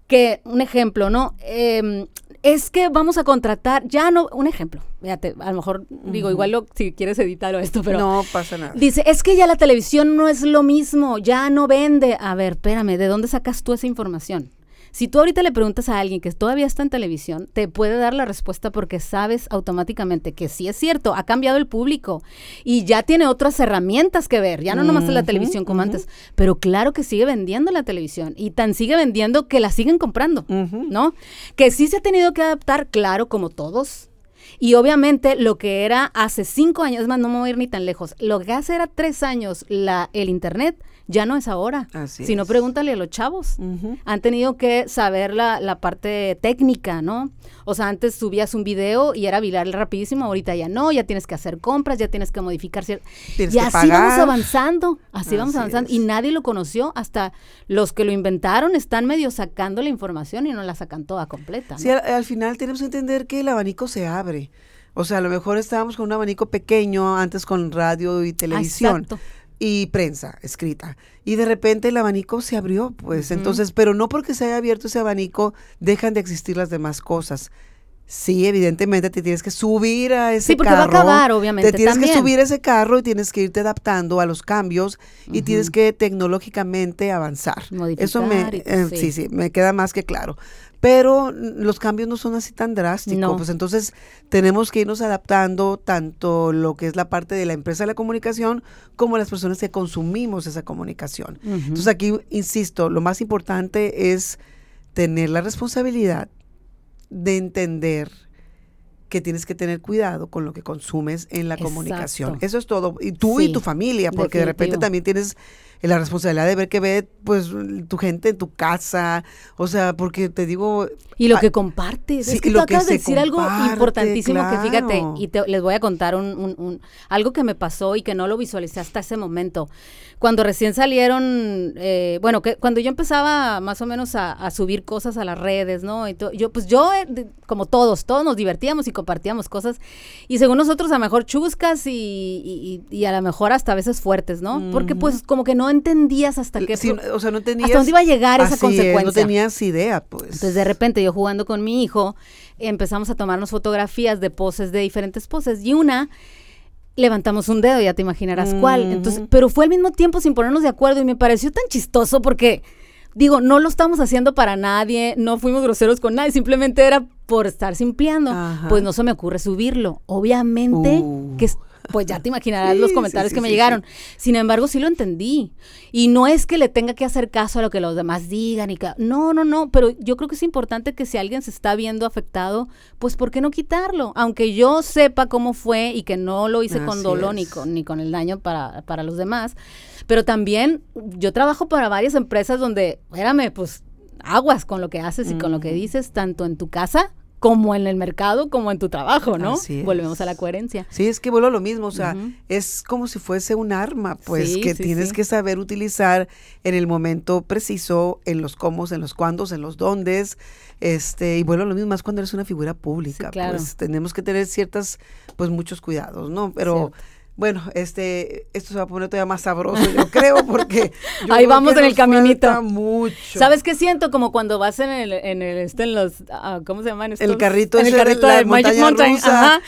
que, un ejemplo, ¿no? Em, es que vamos a contratar, ya no, un ejemplo, fíjate, a lo mejor digo, igual lo, si quieres editar esto, pero... No pasa nada. Dice, es que ya la televisión no es lo mismo, ya no vende. A ver, espérame, ¿de dónde sacas tú esa información? Si tú ahorita le preguntas a alguien que todavía está en televisión, te puede dar la respuesta porque sabes automáticamente que sí es cierto, ha cambiado el público y ya tiene otras herramientas que ver, ya no nomás es la televisión como antes, pero claro que sigue vendiendo la televisión y tan sigue vendiendo que la siguen comprando, ¿no? Que sí se ha tenido que adaptar, claro, como todos, y obviamente lo que era hace cinco años, es más, no me voy a ir ni tan lejos, lo que hace era tres años la, el Internet, ya no es ahora. Así si no, pregúntale a los chavos. Han tenido que saber la, la, parte técnica, ¿no? O sea, antes subías un video y era viral rapidísimo, ahorita ya no, ya tienes que hacer compras, ya tienes que modificar. y así vamos avanzando, así, vamos avanzando. Y nadie lo conoció, hasta los que lo inventaron están medio sacando la información y no la sacan toda completa. Sí, al final tenemos que entender que el abanico se abre. O sea, a lo mejor estábamos con un abanico pequeño antes con radio y televisión. Y prensa escrita. Y de repente el abanico se abrió, pues entonces, pero no porque se haya abierto ese abanico, dejan de existir las demás cosas. Sí, evidentemente te tienes que subir a ese sí, porque carro. Va a acabar, obviamente. Te tienes que subir a ese carro y tienes que irte adaptando a los cambios y tienes que tecnológicamente avanzar. Eso me, eh, sí. sí, me queda más que claro pero los cambios no son así tan drásticos. Pues entonces tenemos que irnos adaptando tanto lo que es la parte de la empresa de la comunicación como las personas que consumimos esa comunicación. Entonces aquí, insisto, lo más importante es tener la responsabilidad de entender que tienes que tener cuidado con lo que consumes en la comunicación. Eso es todo. Y tú y tu familia, porque de repente también tienes la responsabilidad de ver que ve pues tu gente en tu casa, o sea, porque te digo... Y lo que compartes, es que tú acabas de decir algo importantísimo que fíjate, y les voy a contar un, algo que me pasó y que no lo visualicé hasta ese momento. Cuando recién salieron, eh, bueno, que cuando yo empezaba más o menos a, subir cosas a las redes, ¿no? Y yo, pues yo, eh, como todos, todos nos divertíamos y compartíamos cosas, y según nosotros a lo mejor chuscas y, y, a lo mejor hasta a veces fuertes, ¿no? Porque pues como que no entendías hasta qué o sea, no tenías, hasta dónde iba a llegar esa consecuencia. no tenías idea, pues. Entonces, de repente, yo jugando con mi hijo, empezamos a tomarnos fotografías de poses, de diferentes poses, y una levantamos un dedo, ya te imaginarás cuál. Entonces, pero fue al mismo tiempo sin ponernos de acuerdo y me pareció tan chistoso porque digo, no lo estamos haciendo para nadie, no fuimos groseros con nadie, simplemente era por estar simpleando. Pues no se me ocurre subirlo. Obviamente uh. que pues ya te imaginarás los comentarios que me llegaron. Sin embargo, sí lo entendí. Y no es que le tenga que hacer caso a lo que los demás digan y que no, no, no, pero yo creo que es importante que si alguien se está viendo afectado, pues ¿por qué no quitarlo? Aunque yo sepa cómo fue y que no lo hice con dolor ni con, ni con el daño para, para los demás. Pero también yo trabajo para varias empresas donde, espérame, pues aguas con lo que haces y con lo que dices, tanto en tu casa como en el mercado, como en tu trabajo, ¿no? Volvemos a la coherencia. Sí, es que vuelvo a lo mismo, o sea, es como si fuese un arma, pues, que tienes que saber utilizar en el momento preciso, en los cómo, en los cuándos, en los dóndes, este, y vuelvo a lo mismo más cuando eres una figura pública, pues tenemos que tener ciertas, pues muchos cuidados, ¿no? Pero bueno, este, esto se va a poner todavía más sabroso, yo creo, porque [LAUGHS] ahí vamos en el caminito. Mucho. ¿Sabes qué siento? Como cuando vas en el, en el, este, en los, ah, ¿cómo se llaman El carrito, en el carrito de, Magic Mountain, ajá.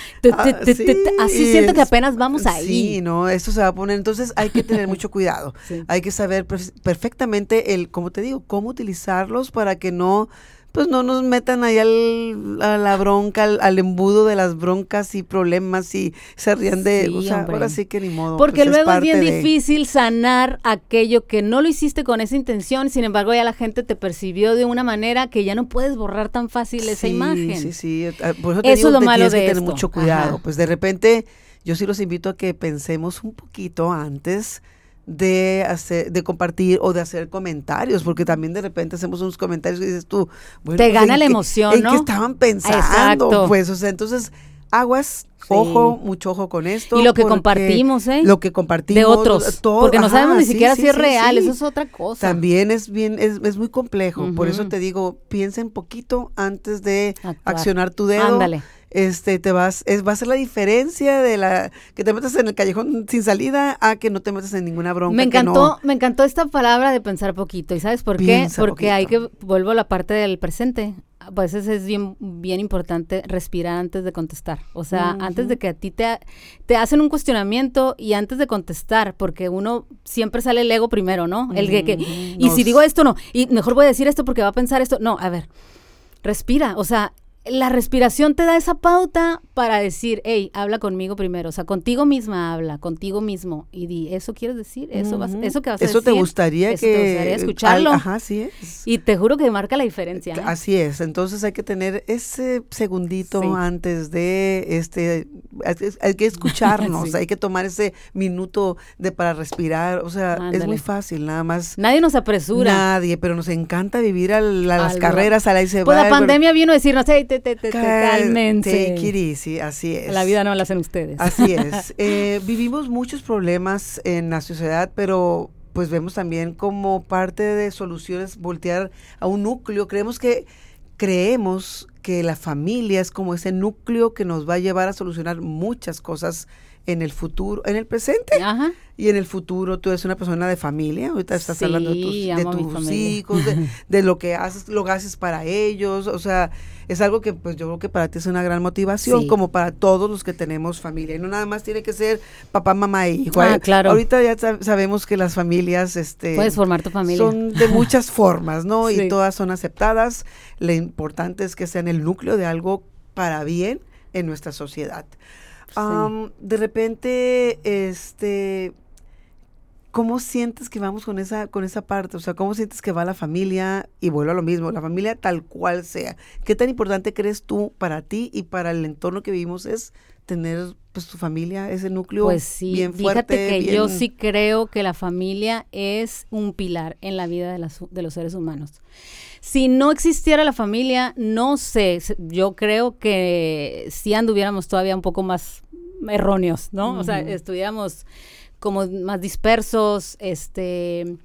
así siento que apenas vamos ahí. Sí, no, esto se va a poner, entonces hay que tener mucho cuidado. [LAUGHS] Hay que saber perfectamente el, como te digo, cómo utilizarlos para que no pues no nos metan ahí al, a la bronca, al, embudo de las broncas y problemas y se rían de, o sea, ahora sí que ni modo. Porque pues, luego es, bien difícil sanar aquello que no lo hiciste con esa intención, sin embargo ya la gente te percibió de una manera que ya no puedes borrar tan fácil esa imagen. Sí, sí, ah, por eso, te eso digo, es lo malo de que tener mucho cuidado, pues de repente yo sí los invito a que pensemos un poquito antes de hacer, de compartir o de hacer comentarios, porque también de repente hacemos unos comentarios y dices tú, bueno, te pues, gana la emoción, ¿en qué estaban pensando? Pues, o sea, entonces aguas, ojo, mucho ojo con esto. Y lo que compartimos, ¿eh? Lo que compartimos. De otros. porque no sabemos ni siquiera si es real, eso es otra cosa. También es bien, es, es muy complejo. Por eso te digo, piensa un poquito antes de accionar tu dedo. Ándale este, te vas, es, va a ser la diferencia de la que te metas en el callejón sin salida a que no te metas en ninguna bronca. Me encantó, me encantó esta palabra de pensar poquito. ¿Y sabes por qué? Porque hay que, vuelvo a la parte del presente. Pues es bien, bien importante respirar antes de contestar. O sea, antes de que a ti te, te hacen un cuestionamiento y antes de contestar, porque uno siempre sale el ego primero, ¿no? El que, y si digo esto, no, y mejor voy a decir esto porque va a pensar esto. No, a ver, respira. O sea, la respiración te da esa pauta para decir, hey, habla conmigo primero, o sea, contigo misma habla, contigo mismo y di, ¿eso quieres decir? ¿Eso, vas, eso que vas a decir? Te gustaría ¿Eso que... te gustaría escucharlo? ajá, sí es. Y te juro que marca la diferencia. ¿eh? Así es, entonces hay que tener ese segundito antes de, este, hay que escucharnos, [LAUGHS] hay que tomar ese minuto de para respirar, o sea, es muy fácil, nada más. Nadie nos apresura. Nadie, pero nos encanta vivir a, las carreras, a la y se Pues la pandemia vino a decirnos, hey, te, te, Take it easy, así es. La vida no la hacen ustedes. Así es. [LAUGHS] Eh, vivimos muchos problemas en la sociedad, pero pues vemos también como parte de soluciones voltear a un núcleo. Creemos que creemos que la familia es como ese núcleo que nos va a llevar a solucionar muchas cosas en el futuro, en el presente y en el futuro. Tú eres una persona de familia, ahorita estás hablando de tus, hijos, [LAUGHS] de, lo que haces, lo que haces para ellos, o sea, es algo que pues yo creo que para ti es una gran motivación, como para todos los que tenemos familia. Y no nada más tiene que ser papá, mamá e hijo. Ah, claro. Ahorita ya sabemos que las familias, este, puedes formar tu familia, son de [LAUGHS] muchas formas, ¿no? Y todas son aceptadas. Lo importante es que sean el núcleo de algo para bien en nuestra sociedad de repente, este, ¿cómo sientes que vamos con esa, con esa parte? O sea, ¿cómo sientes que va la familia? Y vuelvo a lo mismo, la familia tal cual sea. ¿Qué tan importante crees tú para ti y para el entorno que vivimos es tener pues tu familia, ese núcleo pues sí, bien fuerte? Fíjate que yo sí creo que la familia es un pilar en la vida de, de los seres humanos. Si no existiera la familia, no sé, yo creo que si anduviéramos todavía un poco más erróneos, ¿no? O sea, estudiamos como más dispersos, este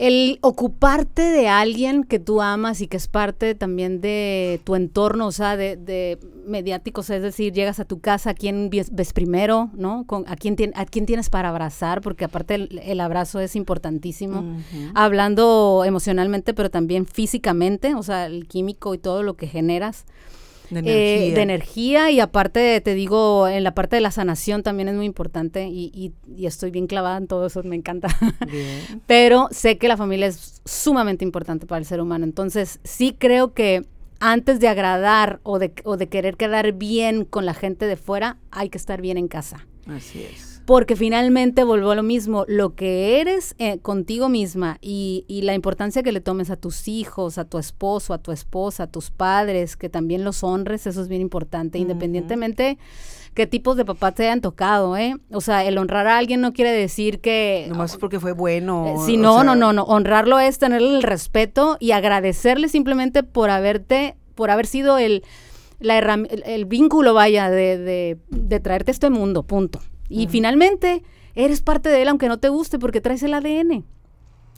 el ocuparte de alguien que tú amas y que es parte también de tu entorno, o sea, de, de mediáticos, es decir, llegas a tu casa, ¿a quién ves, primero, no? Con, a, quién a quién tienes para abrazar? Porque aparte el, abrazo es importantísimo, hablando emocionalmente, pero también físicamente, o sea, el químico y todo lo que generas. Eh, de energía. y aparte, te digo, en la parte de la sanación también es muy importante y, estoy bien clavada en todo eso, me encanta. [LAUGHS] Pero sé que la familia es sumamente importante para el ser humano. Entonces, sí creo que antes de agradar o de, o de querer quedar bien con la gente de fuera, hay que estar bien en casa. Así es porque finalmente vuelvo a lo mismo, lo que eres eh, contigo misma y, la importancia que le tomes a tus hijos, a tu esposo, a tu esposa, a tus padres, que también los honres, eso es bien importante, independientemente qué tipos de papás te hayan tocado, ¿eh? O sea, el honrar a alguien no quiere decir que... Nomás porque fue bueno. Eh, sí, no, no, no, no, honrarlo es tenerle el respeto y agradecerle simplemente por haberte, por haber sido el... La el, vínculo, vaya, de, de, de traerte a este mundo, punto. Y finalmente, eres parte de él aunque no te guste porque traes el ADN.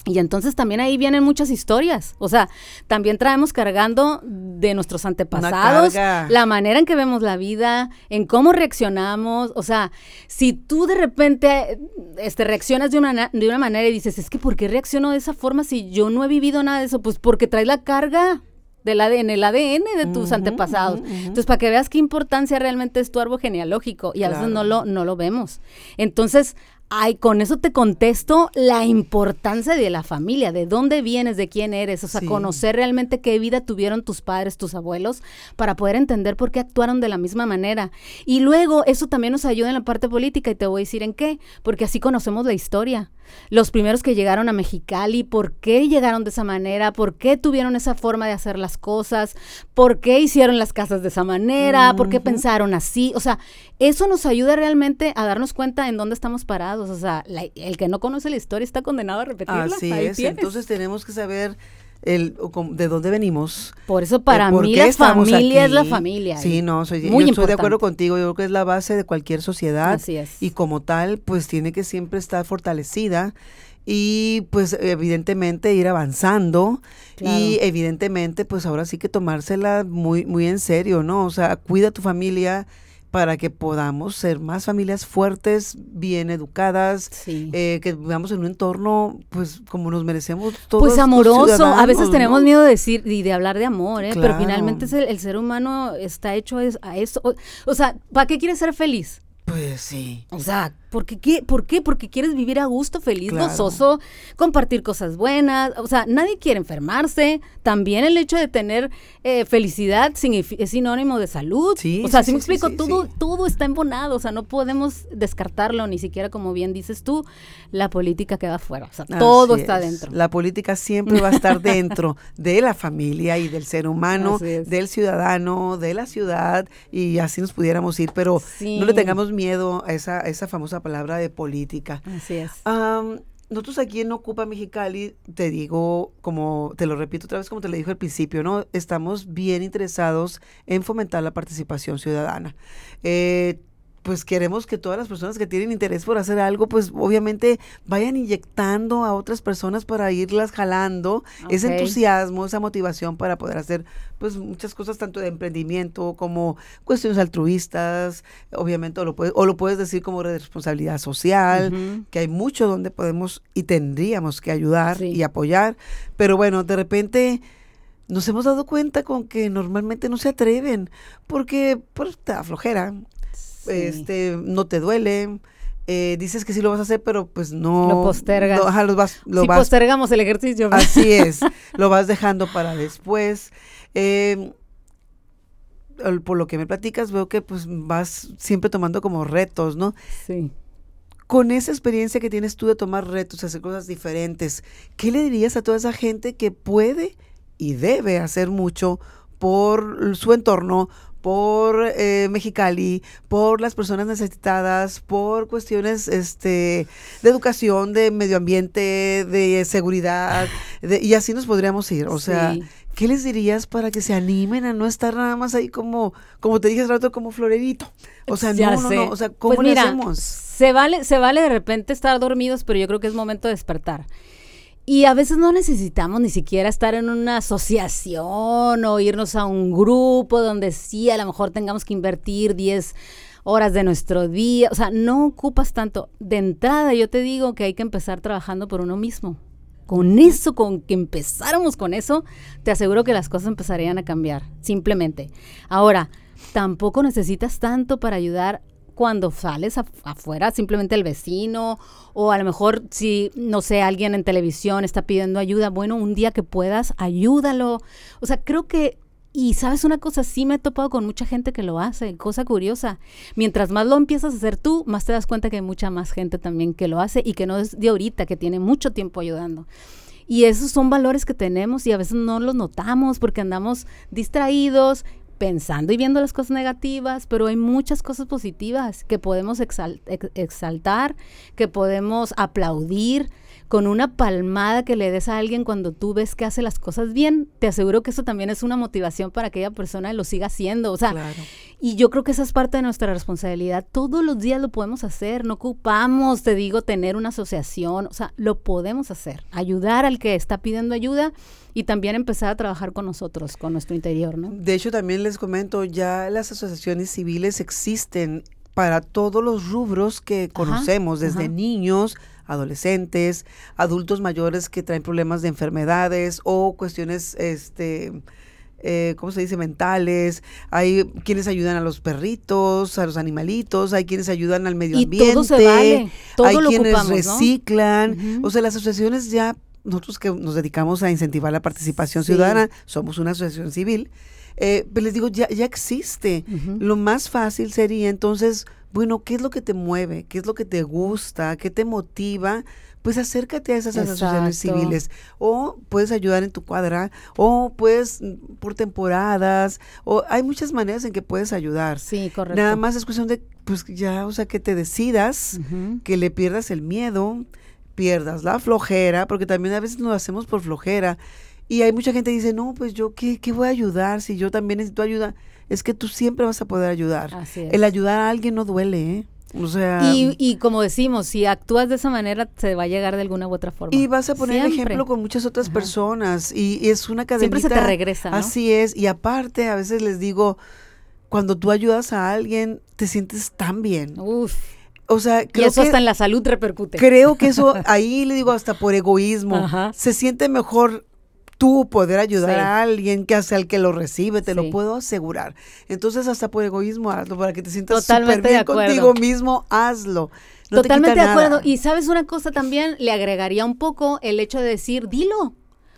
Y entonces también ahí vienen muchas historias. O sea, también traemos cargando de nuestros antepasados la manera en que vemos la vida, en cómo reaccionamos. O sea, si tú de repente este, reaccionas de una, de una manera y dices, es que ¿por qué reacciono de esa forma si yo no he vivido nada de eso? Pues porque traes la carga del ADN, el ADN de tus antepasados. Entonces, para que veas qué importancia realmente es tu árbol genealógico y a veces no lo, no lo vemos. Entonces, Ay, con eso te contesto la importancia de la familia, de dónde vienes, de quién eres, o sea, conocer realmente qué vida tuvieron tus padres, tus abuelos, para poder entender por qué actuaron de la misma manera. Y luego eso también nos ayuda en la parte política y te voy a decir en qué, porque así conocemos la historia. Los primeros que llegaron a Mexicali, por qué llegaron de esa manera, por qué tuvieron esa forma de hacer las cosas, por qué hicieron las casas de esa manera, por qué pensaron así. O sea, eso nos ayuda realmente a darnos cuenta en dónde estamos parados. O sea, el que no conoce la historia está condenado a repetirla. Así es, entonces tenemos que saber el, de dónde venimos. Por eso para mí la familia es la familia. Sí, no, soy, yo estoy de acuerdo contigo, yo creo que es la base de cualquier sociedad. Así es. Y como tal, pues tiene que siempre estar fortalecida y pues evidentemente ir avanzando y evidentemente pues ahora sí que tomársela muy muy en serio, ¿no? O sea, cuida tu familia, para que podamos ser más familias fuertes, bien educadas, eh, que vivamos en un entorno, pues, como nos merecemos todos. Pues amoroso. A veces tenemos miedo de decir y de hablar de amor, ¿eh? pero finalmente el, el, ser humano está hecho a eso. o sea, ¿para qué quieres ser feliz? Pues sí. O sea, ¿por qué? ¿Por qué? Porque quieres vivir a gusto, feliz, gozoso, compartir cosas buenas. O sea, nadie quiere enfermarse. También el hecho de tener eh, felicidad es sinónimo de salud. Sí, o sea, si me explico, todo, todo está embonado. O sea, no podemos descartarlo, ni siquiera como bien dices tú, la política queda fuera. O sea, todo está dentro. La política siempre va a estar [LAUGHS] dentro de la familia y del ser humano, del ciudadano, de la ciudad, y así nos pudiéramos ir. Pero no le tengamos miedo a esa, esa famosa palabra de política. Así es. nosotros aquí en Ocupa Mexicali, te digo, como te lo repito otra vez, como te lo dije al principio, ¿no? Estamos bien interesados en fomentar la participación ciudadana. Eh, pues queremos que todas las personas que tienen interés por hacer algo, pues obviamente vayan inyectando a otras personas para irlas jalando ese entusiasmo, esa motivación para poder hacer pues muchas cosas tanto de emprendimiento como cuestiones altruistas, obviamente o lo puedes, o lo puedes decir como de responsabilidad social, que hay mucho donde podemos y tendríamos que ayudar y apoyar, pero bueno, de repente nos hemos dado cuenta con que normalmente no se atreven porque pues te da este, no te duele. Eh, dices que sí lo vas a hacer, pero pues no. Lo postergas. lo vas, lo sí, postergamos el ejercicio. Así [LAUGHS] es, lo vas dejando para después. Em, por lo que me platicas, veo que pues vas siempre tomando como retos, ¿no? Sí. Con esa experiencia que tienes tú de tomar retos, hacer cosas diferentes, ¿qué le dirías a toda esa gente que puede y debe hacer mucho por su entorno, por eh, Mexicali, por las personas necesitadas, por cuestiones este, de educación, de medio ambiente, de seguridad, y así nos podríamos ir. O sea, ¿qué les dirías para que se animen a no estar nada más ahí como, como te dije hace rato, como florerito? O sea, no, no, no, o sea, ¿cómo pues le hacemos? Se vale, se vale de repente estar dormidos, pero yo creo que es momento de despertar. Y a veces no necesitamos ni siquiera estar en una asociación o irnos a un grupo donde sí a lo mejor tengamos que invertir 10 horas de nuestro día. O sea, no ocupas tanto. De entrada yo te digo que hay que empezar trabajando por uno mismo. Con eso, con que empezáramos con eso, te aseguro que las cosas empezarían a cambiar, simplemente. Ahora, tampoco necesitas tanto para ayudar cuando sales afuera, simplemente el vecino, o a lo mejor si, no sé, alguien en televisión está pidiendo ayuda, bueno, un día que puedas, ayúdalo. O sea, creo que, y sabes una cosa, sí me he topado con mucha gente que lo hace, cosa curiosa. Mientras más lo empiezas a hacer tú, más te das cuenta que hay mucha más gente también que lo hace y que no es de ahorita, que tiene mucho tiempo ayudando. Y esos son valores que tenemos y a veces no los notamos porque andamos distraídos, pensando y viendo las cosas negativas, pero hay muchas cosas positivas que podemos exaltar, que podemos aplaudir con una palmada que le des a alguien cuando tú ves que hace las cosas bien, te aseguro que eso también es una motivación para que aquella persona lo siga haciendo. O sea, y yo creo que esa es parte de nuestra responsabilidad. Todos los días lo podemos hacer, no ocupamos, te digo, tener una asociación, o sea, lo podemos hacer. Ayudar al que está pidiendo ayuda y también empezar a trabajar con nosotros, con nuestro interior, ¿no? De hecho, también les comento, ya las asociaciones civiles existen para todos los rubros que conocemos, desde niños, adolescentes, adultos mayores que traen problemas de enfermedades o cuestiones, este, eh, ¿cómo se dice? Mentales. Hay quienes ayudan a los perritos, a los animalitos, hay quienes ayudan al medio ambiente. Todo se vale. Todo hay quienes reciclan. O sea, las asociaciones ya nosotros que nos dedicamos a incentivar la participación ciudadana, somos una asociación civil, eh, pues les digo, ya, ya existe. Lo más fácil sería entonces, bueno, ¿qué es lo que te mueve? ¿Qué es lo que te gusta? ¿Qué te motiva? Pues acércate a esas asociaciones civiles. O puedes ayudar en tu cuadra, o puedes mm, por temporadas, o hay muchas maneras en que puedes ayudar. Sí, correcto. Nada más es cuestión de, pues ya, o sea, que te decidas, que le pierdas el miedo, pierdas la flojera, porque también a veces lo hacemos por flojera. Y hay mucha gente que dice, no, pues yo, ¿qué, qué voy a ayudar si yo también necesito ayuda? Es que tú siempre vas a poder ayudar. El ayudar a alguien no duele, ¿eh? O sea, y, como decimos, si actúas de esa manera, se va a llegar de alguna u otra forma. Y vas a poner ejemplo con muchas otras personas y, es una cadena. Siempre se te regresa. Así es. Y aparte, a veces les digo, cuando tú ayudas a alguien, te sientes tan bien. Uf. O sea, creo y eso hasta en la salud repercute. Creo que eso, [LAUGHS] ahí le digo hasta por egoísmo, se siente mejor tú poder ayudar a alguien que hace al que lo recibe, te lo puedo asegurar. Entonces, hasta por egoísmo hazlo, para que te sientas súper bien contigo mismo, hazlo. Totalmente de acuerdo. Y sabes una cosa también, le agregaría un poco el hecho de decir, dilo.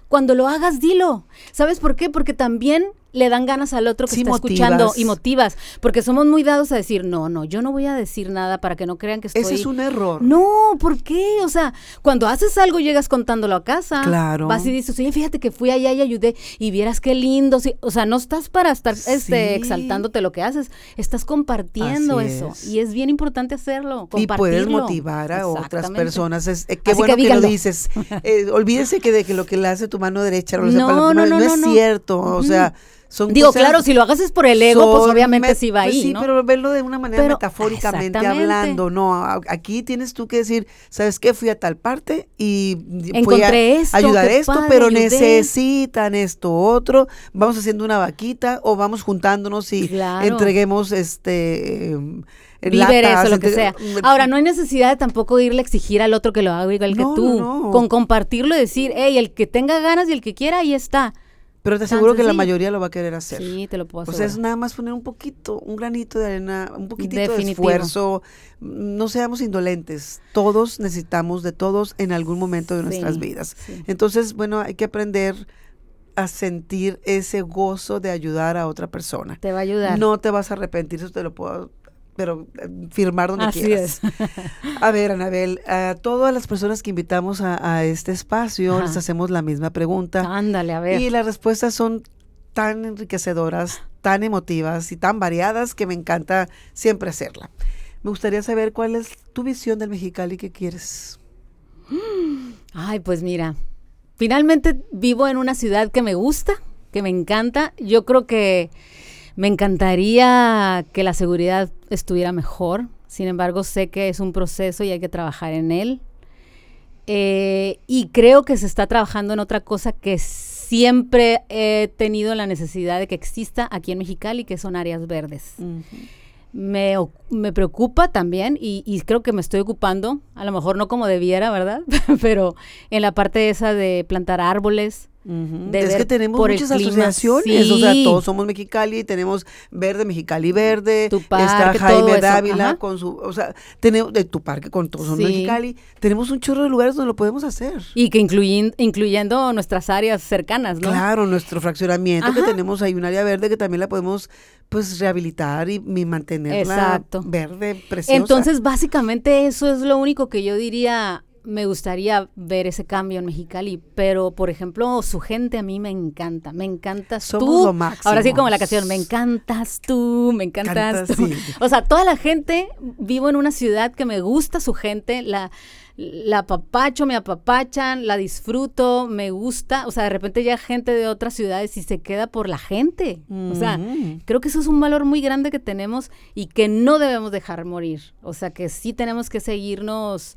Cuando lo hagas, dilo. ¿Sabes por qué? Porque también le dan ganas al otro que está escuchando y motivas, porque somos muy dados a decir, no, no, yo no voy a decir nada para que no crean que estoy... Ese es un error. No, ¿por qué? O sea, cuando haces algo llegas contándolo a casa. Claro. Vas y dices, oye, fíjate que fui allá y ayudé y vieras qué lindo. O sea, no estás para estar este, exaltándote lo que haces, estás compartiendo eso. Y es bien importante hacerlo, Y puedes motivar a otras personas. Es, eh, qué bueno que, lo dices. Eh, olvídese que de que lo que le hace tu mano derecha lo [LAUGHS] no, no, no, no, es cierto. O sea Digo, claro, si lo hagas es por el ego, pues obviamente sí va pues ahí. Sí, pero verlo de una manera metafóricamente hablando, no. Aquí tienes tú que decir, ¿sabes qué? Fui a tal parte y fui a ayudar esto, pero necesitan esto otro. Vamos haciendo una vaquita o vamos juntándonos y entreguemos este. Víveres o lo que sea. Ahora, no hay necesidad de tampoco irle a exigir al otro que lo haga igual que tú. Con compartirlo y decir, hey, el que tenga ganas y el que quiera, ahí está. Pero te aseguro que la mayoría lo va a querer hacer. Sí, te lo puedo asegurar. O sea, es nada más poner un poquito, un granito de arena, un poquitito de esfuerzo. No seamos indolentes. Todos necesitamos de todos en algún momento de nuestras vidas. Entonces, bueno, hay que aprender a sentir ese gozo de ayudar a otra persona. Te va a ayudar. No te vas a arrepentir, eso te lo puedo pero eh, firmar donde quieras. [LAUGHS] A ver, Anabel, a todas las personas que invitamos a, este espacio les hacemos la misma pregunta. Ándale, a ver. Y las respuestas son tan enriquecedoras, tan emotivas y tan variadas que me encanta siempre hacerla. Me gustaría saber cuál es tu visión del Mexicali que quieres. Ay, pues mira, finalmente vivo en una ciudad que me gusta, que me encanta. Yo creo que me encantaría que la seguridad estuviera mejor, sin embargo sé que es un proceso y hay que trabajar en él. Eh, y creo que se está trabajando en otra cosa que siempre he tenido la necesidad de que exista aquí en Mexicali, que son áreas verdes. me, me, preocupa también y, y, creo que me estoy ocupando, a lo mejor no como debiera, ¿verdad? [LAUGHS] Pero en la parte esa de plantar árboles, es que tenemos muchas asociaciones, o sea, todos somos Mexicali, tenemos Verde, Mexicali Verde, está Jaime Dávila con su, o sea, tenemos de tu parque con todos somos Mexicali, tenemos un chorro de lugares donde lo podemos hacer. Y que incluyen, incluyendo nuestras áreas cercanas, ¿no? Claro, nuestro fraccionamiento que tenemos ahí un área verde que también la podemos pues rehabilitar y, mantenerla verde, preciosa. Entonces, básicamente eso es lo único que yo diría me gustaría ver ese cambio en Mexicali, pero por ejemplo, su gente a mí me encanta, me encantas tú. Ahora sí como la canción, me encantas tú, me encantas tú. O sea, toda la gente, vivo en una ciudad que me gusta su gente, la la apapacho, me apapachan, la disfruto, me gusta, o sea, de repente ya gente de otras ciudades y se queda por la gente. O sea, creo que eso es un valor muy grande que tenemos y que no debemos dejar morir. O sea, que sí tenemos que seguirnos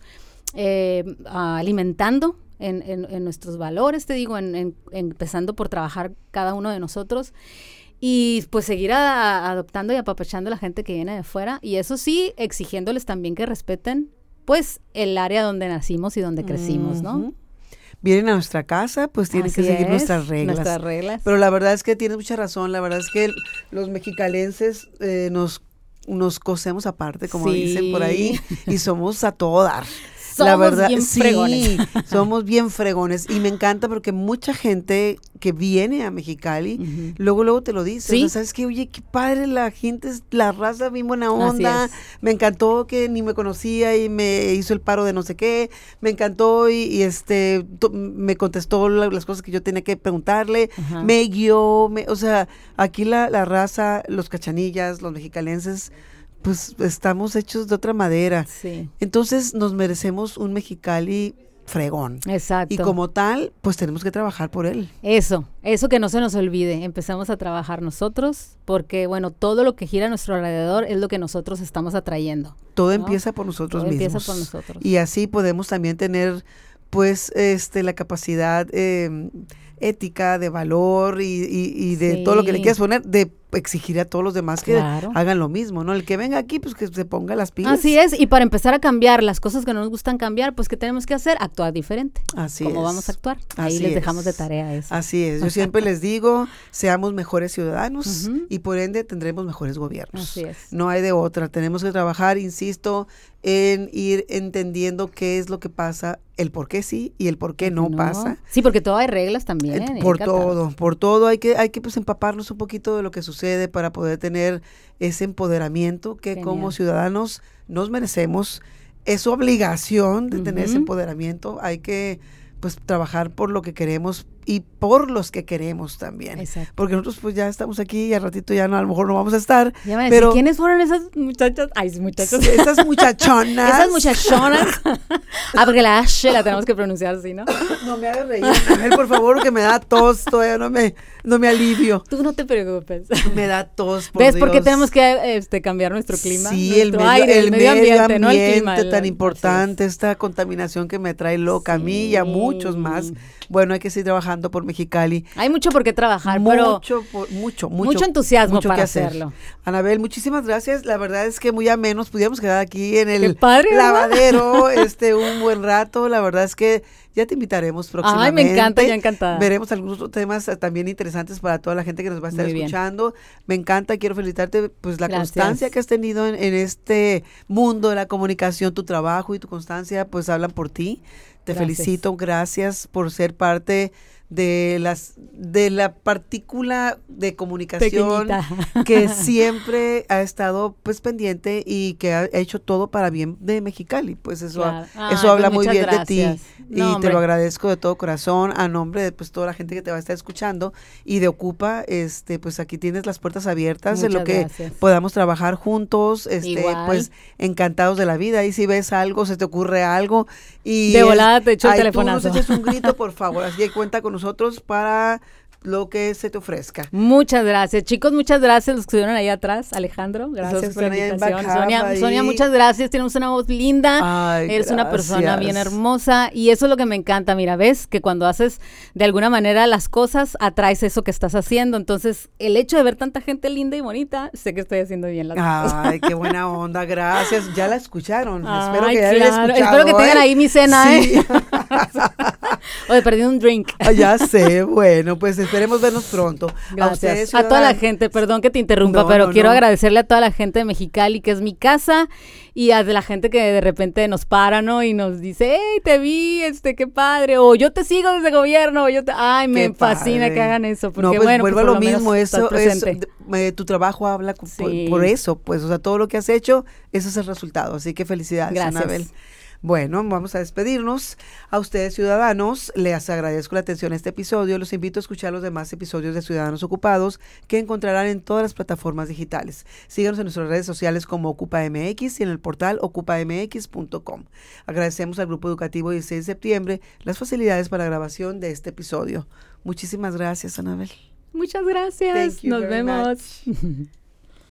eh, alimentando en, nuestros valores, te digo, en, empezando por trabajar cada uno de nosotros y pues seguir adoptando y apapachando a la gente que viene de fuera y eso sí, exigiéndoles también que respeten pues el área donde nacimos y donde crecimos, ¿no? Vienen a nuestra casa, pues tienen que seguir nuestras reglas. Nuestras reglas. Pero la verdad es que tienes mucha razón, la verdad es que los mexicalenses eh, nos nos cosemos aparte, como dicen por ahí, y somos a todo dar [LAUGHS] la verdad, bien sí, [LAUGHS] somos bien fregones. Y me encanta porque mucha gente que viene a Mexicali, luego, luego te lo dice. sabes que, oye, qué padre la gente, la raza bien buena onda. Me encantó que ni me conocía y me hizo el paro de no sé qué. Me encantó y, este me contestó las cosas que yo tenía que preguntarle. Me guió, me, o sea, aquí la, la raza, los cachanillas, los mexicalenses pues estamos hechos de otra madera. Sí. Entonces nos merecemos un Mexicali fregón. Exacto. Y como tal, pues tenemos que trabajar por él. Eso, eso que no se nos olvide. Empezamos a trabajar nosotros porque, bueno, todo lo que gira a nuestro alrededor es lo que nosotros estamos atrayendo. Todo empieza por nosotros todo mismos. Empieza por nosotros. Y así podemos también tener, pues, este, la capacidad eh, ética, de valor y, y, de todo lo que le quieras poner, de exigir a todos los demás que hagan lo mismo, ¿no? El que venga aquí, pues que se ponga las pilas. Así es, y para empezar a cambiar las cosas que no nos gustan cambiar, pues ¿qué tenemos que hacer? Actuar diferente. Así ¿Cómo vamos a actuar? Ahí les dejamos de tarea eso. Así es, yo siempre les digo, seamos mejores ciudadanos y por ende tendremos mejores gobiernos. Así es. No hay de otra, tenemos que trabajar, insisto, en ir entendiendo qué es lo que pasa, el por qué sí y el por qué no, pasa. Sí, porque todo hay reglas también. Eh, por todo, por todo hay que hay que pues empaparnos un poquito de lo que sucede para poder tener ese empoderamiento que como ciudadanos nos merecemos. Es obligación de tener ese empoderamiento. Hay que pues trabajar por lo que queremos y por los que queremos también. Exacto. Porque nosotros pues ya estamos aquí y al ratito ya no, a lo mejor no vamos a estar. Ya me pero ¿quiénes fueron esas muchachas? Ay, muchachos. Esas muchachonas. esas muchachonas. [LAUGHS] ah, porque la H la tenemos que pronunciar así, ¿no? no me hagas reír, por favor, que me da tos, todavía no me, no me alivio. Tú no te preocupes. Me da tos, por ¿Ves por qué tenemos que este, cambiar nuestro clima? Sí, el medio, aire, el, medio, ambiente, no el clima. tan importante, esta contaminación que me trae loca a mí y a muchos más. Bueno, hay que seguir trabajando por Mexicali. Hay mucho por qué trabajar, mucho, pero mucho, mucho, mucho entusiasmo para hacerlo. Anabel, muchísimas gracias. La verdad es que muy a menos pudiéramos quedar aquí en el padre, lavadero [LAUGHS] este un buen rato. La verdad es que ya te invitaremos próximamente. Ay, me encanta, ya encantada. Veremos algunos temas también interesantes para toda la gente que nos va a estar escuchando. Me encanta, quiero felicitarte pues la constancia que has tenido en, en este mundo de la comunicación, tu trabajo y tu constancia pues hablan por ti. Te felicito, gracias por ser parte de las de la partícula de comunicación que siempre ha estado pues pendiente y que ha hecho todo para bien de Mexicali. Pues eso eso habla pues, muy bien de ti y te lo agradezco de todo corazón a nombre de pues toda la gente que te va a estar escuchando y de Ocupa este pues aquí tienes las puertas abiertas en lo que podamos trabajar juntos este pues encantados de la vida. Y si ves algo se te ocurre algo y de volada te echo el teléfono tú nos eches un grito [LAUGHS] por favor. Así que cuenta con nosotros para lo que se te ofrezca. Muchas gracias, chicos, muchas gracias los que estuvieron ahí atrás. Alejandro, gracias, por la invitación. Sonia, Sonia, muchas gracias, tienes una voz linda, eres una persona bien hermosa. Y eso es lo que me encanta, mira, ves que cuando haces de alguna manera las cosas, atraes eso que estás haciendo, entonces el hecho de ver tanta gente linda y bonita, sé que estoy haciendo bien las cosas. Ay, qué [LAUGHS] buena onda, gracias, ya la escucharon, espero que ya la escuchado. Espero que tengan ahí mi cena, ¿eh? [LAUGHS] [LAUGHS] Oye, perdí un drink. Ah, ya sé, bueno, pues esperemos vernos pronto. Gracias. A, toda la gente, perdón que te interrumpa, pero quiero agradecerle a toda la gente de Mexicali, que es mi casa, y a la gente que de repente nos para, ¿no? Y nos dice, hey, te vi, este, qué padre, o yo te sigo desde gobierno, o yo te... Ay, me fascina que hagan eso, porque no, pues, bueno, vuelvo a lo mismo, eso, es, tu trabajo habla por, eso, pues, o sea, todo lo que has hecho, ese es el resultado, así que felicidades, Gracias. Anabel. Bueno, vamos a despedirnos. A ustedes, ciudadanos, les agradezco la atención a este episodio. Los invito a escuchar los demás episodios de Ciudadanos Ocupados que encontrarán en todas las plataformas digitales. Síganos en nuestras redes sociales como OcupaMX y en el portal ocupamx.com. Agradecemos al Grupo Educativo 16 de septiembre las facilidades para la grabación de este episodio. Muchísimas gracias, Anabel. Muchas gracias. Nos vemos. [LAUGHS]